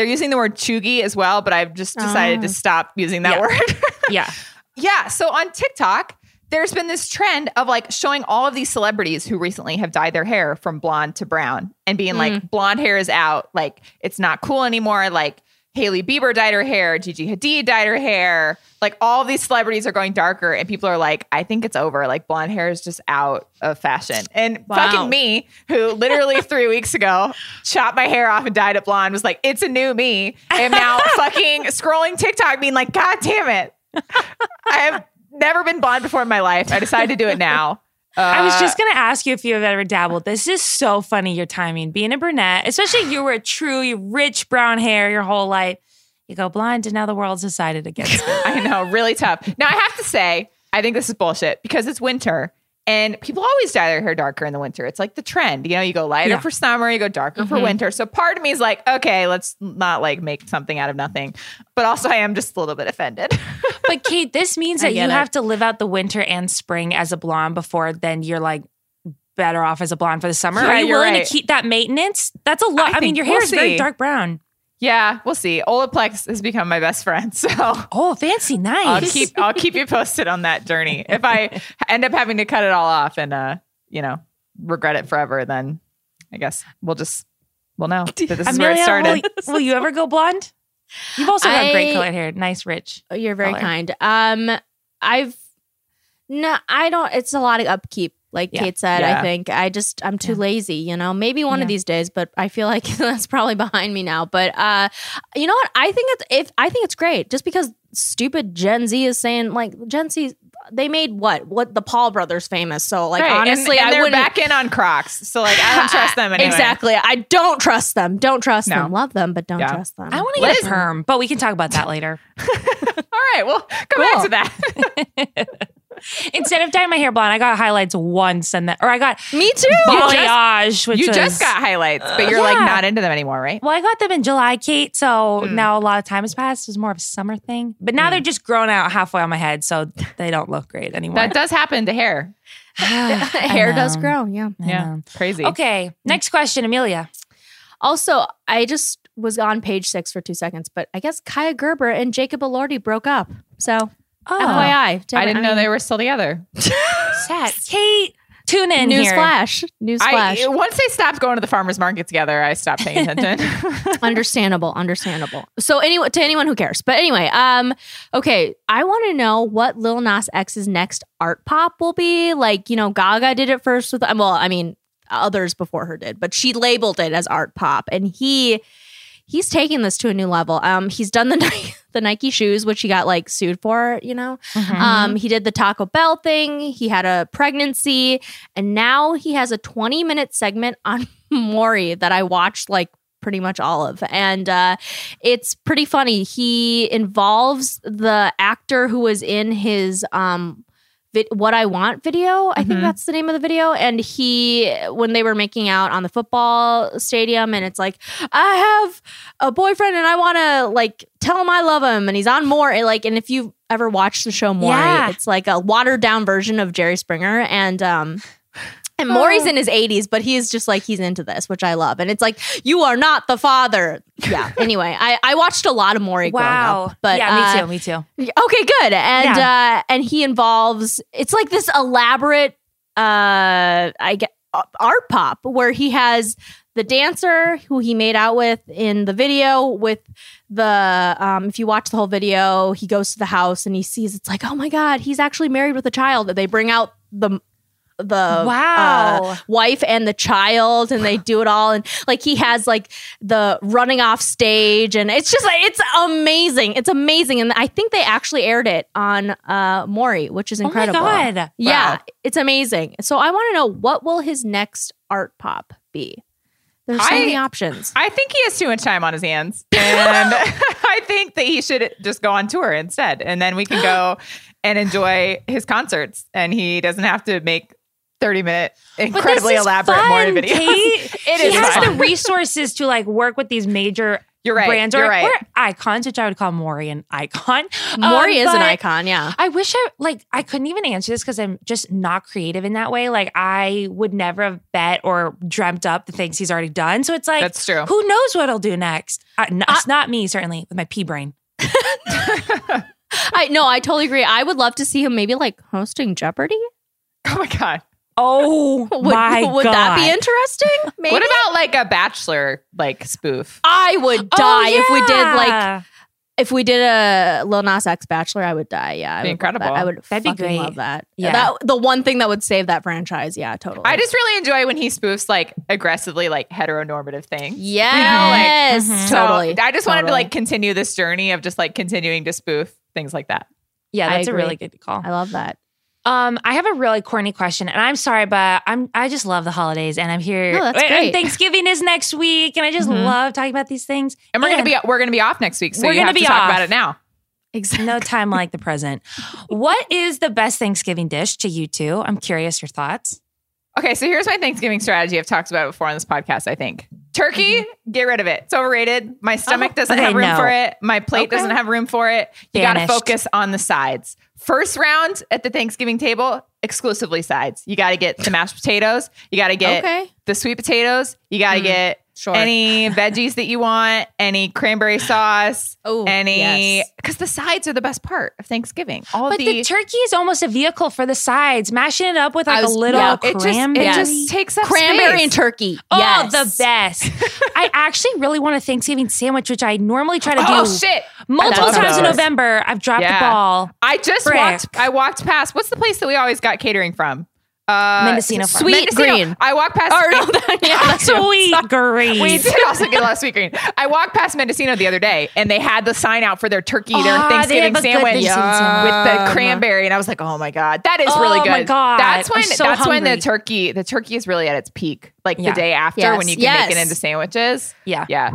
They're using the word cheugy as well, but I've just decided to ah. stop using that Yeah. word. <laughs> Yeah. yeah, so on TikTok, there's been this trend of like showing all of these celebrities who recently have dyed their hair from blonde to brown and being like mm. blonde hair is out, like it's not cool anymore, like Hailey Bieber dyed her hair, Gigi Hadid dyed her hair. Like all these celebrities are going darker, and people are like, I think it's over. Like blonde hair is just out of fashion. And Wow. fucking me, who literally <laughs> three weeks ago chopped my hair off and dyed it blonde, was like, it's a new me. am now <laughs> fucking scrolling TikTok, being like, God damn it. I have never been blonde before in my life. I decided to do it now. I was Uh, just going to ask you if you have ever dabbled. This is so funny, your timing. Being a brunette, especially you were a true, rich brown hair your whole life. You go blonde, and now the world's decided against it. <laughs> I know, really tough. Now I have to say, I think this is bullshit because it's winter and people always dye their hair darker in the winter. It's like the trend. You know, you go lighter Yeah. for summer, you go darker for mm-hmm. winter. So part of me is like, okay, let's not like make something out of nothing. But also I am just a little bit offended. <laughs> But Kate, this means that you it. have to live out the winter and spring as a blonde before then you're like better off as a blonde for the summer. Yeah, Are you willing right. to keep that maintenance? That's a lot. I I, mean, your hair we'll is very dark brown. Yeah, we'll see. Olaplex has become my best friend. <laughs> So Oh, fancy, nice. I'll keep I'll keep you posted on that journey. If I <laughs> end up having to cut it all off and uh, you know, regret it forever, then I guess we'll just we'll know that this is where it started. Will, will you ever go blonde? You've also got great I- colored hair, nice, rich. Oh, You're very color. kind. Um, I've no, I don't. It's a lot of upkeep, like Yeah. Kate said. Yeah. I think I just I'm too Yeah. lazy. You know, maybe one Yeah. of these days, but I feel like <laughs> that's probably behind me now. But uh, you know what? I think it's if I think it's great, just because stupid Gen Z is saying like Gen Z. They made what what the Paul brothers famous. So like Right, honestly, and, I they're wouldn't back in on Crocs. So like I don't <laughs> trust them anyway. Exactly. I don't trust them. Don't trust No. them. Love them, but don't Yeah. trust them. I want to get Liz- a perm, but we can talk about that later. <laughs> All right, well, come back to that. Instead of dyeing my hair blonde, I got highlights once, and then or I got Me too. balayage, which you was, just got highlights, but you're like not into them anymore, right? Well, I got them in July, Kate. So Mm. now a lot of time has passed. It was more of a summer thing. But now they're just grown out halfway on my head, so they don't look great anymore. That does happen to hair. <sighs> <laughs> Hair does grow. Yeah. I Yeah, know. crazy. Okay, next question, Amelia. Also, I just was on page six for two seconds, but I guess Kaia Gerber and Jacob Elordi broke up. So, Oh, FYI, I didn't know they were still together. <laughs> sad. Kate, tune in News here. flash. News flash. I, once they stopped going to the farmers market together, I stopped paying attention. <laughs> <laughs> understandable understandable so anyway to anyone who cares but anyway um okay i want to know what lil nas x's next art pop will be like you know gaga did it first with well i mean others before her did but she labeled it as art pop and he he's taking this to a new level um he's done the <laughs> Nike, the nike shoes which he got like sued for you know Mm-hmm. um, he did the Taco Bell thing. He had a pregnancy, and now he has a 20 minute segment on <laughs> Maury that I watched like pretty much all of, and uh, it's pretty funny. He involves the actor who was in his um. Vid- What I Want video, I think Mhm. that's the name of the video. And he, when they were making out on the football stadium, and it's like, I have a boyfriend and I want to like tell him I love him, and he's on Maury. Like, and if you've ever watched the show Maury, Yeah. it's like a watered down version of Jerry Springer, and um. And Maury's in his 80s, but he's just like he's into this, which I love. And it's like, you are not the father. Yeah. <laughs> Anyway, I, I watched a lot of Maury growing Wow. up. But yeah, me uh, too. Me too. Okay, good. And uh and he involves it's like this elaborate uh I get uh, art pop where he has the dancer who he made out with in the video with the um if you watch the whole video he goes to the house and he sees it's like oh my god he's actually married with a child they bring out the the Wow. uh, wife and the child and they do it all and like he has like the running off stage and it's just like it's amazing it's amazing and i think they actually aired it on uh maury which is incredible Oh my god. yeah Wow. it's amazing so i want to know what will his next art pop be there's so I- many options I think he has too much time on his hands. And <laughs> I think that he should just go on tour instead. And then we can go <gasps> and enjoy his concerts. And he doesn't have to make 30 minute, incredibly elaborate fun, Maury videos. Kate. <laughs> It he is has fun. the <laughs> resources to like work with these major You're right. brands You're or, right. or icons, which I would call Maury an icon. <laughs> maury Um, is an icon yeah I wish I like I couldn't even answer this because I'm just not creative in that way. Like I would never have bet or dreamt up the things he's already done. So it's like That's true. Who knows what I'll do next? Uh, n- it's not me, certainly, with my pea brain. i no i totally agree i would love to see him maybe like hosting jeopardy Oh my God. Oh <laughs> would, my would god! that be interesting <laughs> maybe What about like a Bachelor like spoof? i would Oh, die if we did like if we did a Lil Nas X Bachelor, I would die. Yeah, I Be would love incredible. that. I would That'd be fucking great. love that. Yeah. that the one thing that would save that franchise. Yeah, totally. I just really enjoy when he spoofs like aggressively like heteronormative things. yes, Mhm. So totally. I just wanted to like continue this journey of just like continuing to spoof things like that. yeah, that's a really good call. I love that. Um, I have a really corny question, and I'm sorry, but I'm I just love the holidays, and I'm here. No, that's and great. Thanksgiving is next week, and I just Mhm. love talking about these things. And we're gonna be we're gonna be off next week, so We're you gonna have be to talk off. about it now. Exactly. no time like the present. What is the best Thanksgiving dish to you two? I'm curious your thoughts. Okay, so here's my Thanksgiving strategy. I've talked about it before on this podcast. I think turkey, get rid of it. It's overrated. My stomach doesn't okay, have room no. for it. My plate Okay. doesn't have room for it. You got to focus on the sides. First round at the Thanksgiving table, exclusively sides. You got to get the mashed potatoes. You got to get Okay. the sweet potatoes. You got to Mm, get sure. any veggies that you want, any cranberry sauce, Oh, any yes. because the sides are the best part of Thanksgiving. All But the, turkey is almost a vehicle for the sides, mashing it up with like was- a little yeah, it just cranberry. it just takes up Cranberry space. and turkey. Oh, yes. the best! <laughs> I actually really want a Thanksgiving sandwich, which I normally try to do. Oh do shit! multiple That's times in. November. I've dropped Yeah. the ball. I just Frick. walked. I walked past. What's the place that we always got catering from? Uh, Mendocino Farm. Sweet Mendocino. Green. I walked past. Or no, that- yeah, <laughs> that's it. Sweetgreen. we did also get a lot of Sweetgreen. I walked past Mendocino the other day, and they had the sign out for their turkey, their they Thanksgiving have a good sandwich with the cranberry, and I was like, "Oh my god, that is Oh really good." Oh my God. that's when so that's when the turkey the turkey is really at its peak, like Yeah. the day after Yes. when you can make it into sandwiches. Yeah. yeah.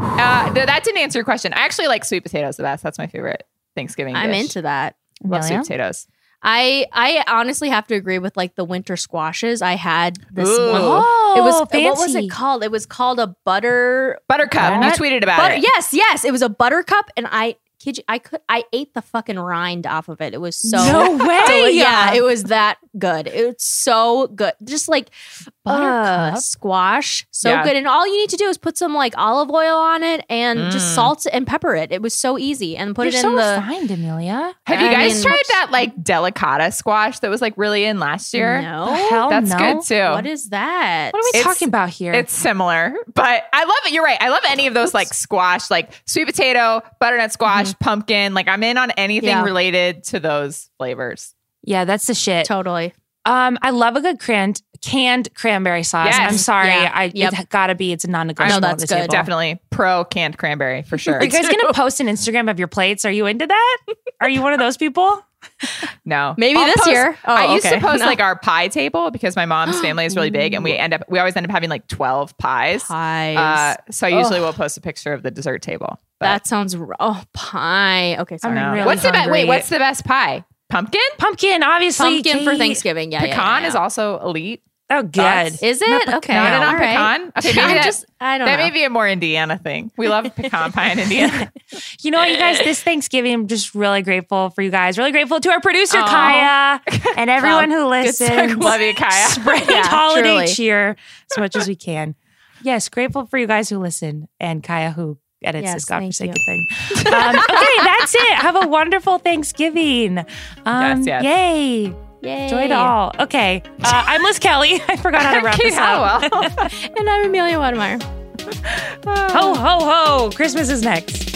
Uh, th- that didn't answer your question. I actually like sweet potatoes the best. That's my favorite Thanksgiving. I'm dish. into that. Love sweet Amelia? potatoes. I I honestly have to agree with like the winter squashes. I had this Ooh. one. Oh, It was fancy. what was it called? It was called a butter Buttercup. What? You tweeted about butter. it. Yes, yes. It was a buttercup, and I kid you, I could I ate the fucking rind off of it. It was so No <laughs> way. deli- yeah, it was that good. It was so good. Just like uh, squash, so Yeah. good. And all you need to do is put some like olive oil on it and Mm. just salt and pepper it. It was so easy. And put You're it so in the refined, Amelia. Have you I guys mean- tried that like delicata squash that was like really in last year? no. The hell That's no. good too. What is that? What are we It's- talking about here? It's similar, but I love it. You're right. I love any of those like squash, like sweet potato, butternut squash, pumpkin. Like I'm in on anything Yeah. related to those flavors. yeah, that's the shit. totally. Um, I love a good canned canned cranberry sauce. Yes. I'm sorry, Yeah. I Yep. it's gotta be. It's a non-negotiable. No, that's good. table. Definitely pro canned cranberry for sure. <laughs> Are you guys gonna <laughs> post an Instagram of your plates? Are you into that? Are you one of those people? <laughs> no, Maybe I'll this post- year. Oh, I used okay. to post No. like our pie table because my mom's family is really big, and we end up we always end up having like 12 pies. pies. Uh, so I usually Ugh. will post a picture of the dessert table. But that sounds r- oh pie. Okay, sorry. I'm really what's the best? hungry. Wait, what's the best pie? Pumpkin. Pumpkin, obviously. Pumpkin for Kate. Thanksgiving. Yeah, yeah, Pecan yeah, is also elite. Oh, good. Thoughts? Is it Not okay? pecan. Noted on all right. pecan. <laughs> Okay, maybe I'm that, just I don't know. that know. may be a more Indiana thing. We love pecan pie in Indiana. <laughs> You know what, you guys, this Thanksgiving, I'm just really grateful for you guys. Really grateful to our producer, Aw. Kaya, <laughs> and everyone who good listens. love you, Kaya. Spread Yeah, holiday truly. cheer as much as we can. Yes, grateful for you guys who listen and Kaya who edits Yes, this thank godforsaken thing. Um, <laughs> okay, that's it. Have a wonderful Thanksgiving. Um, Yes, yes. Yay. Yay. Enjoy it all. Okay. Uh, I'm Liz Kelly. <laughs> I forgot how to wrap this up. <laughs> And I'm Amelia Wedemeyer. Ho, ho, ho. Christmas is next.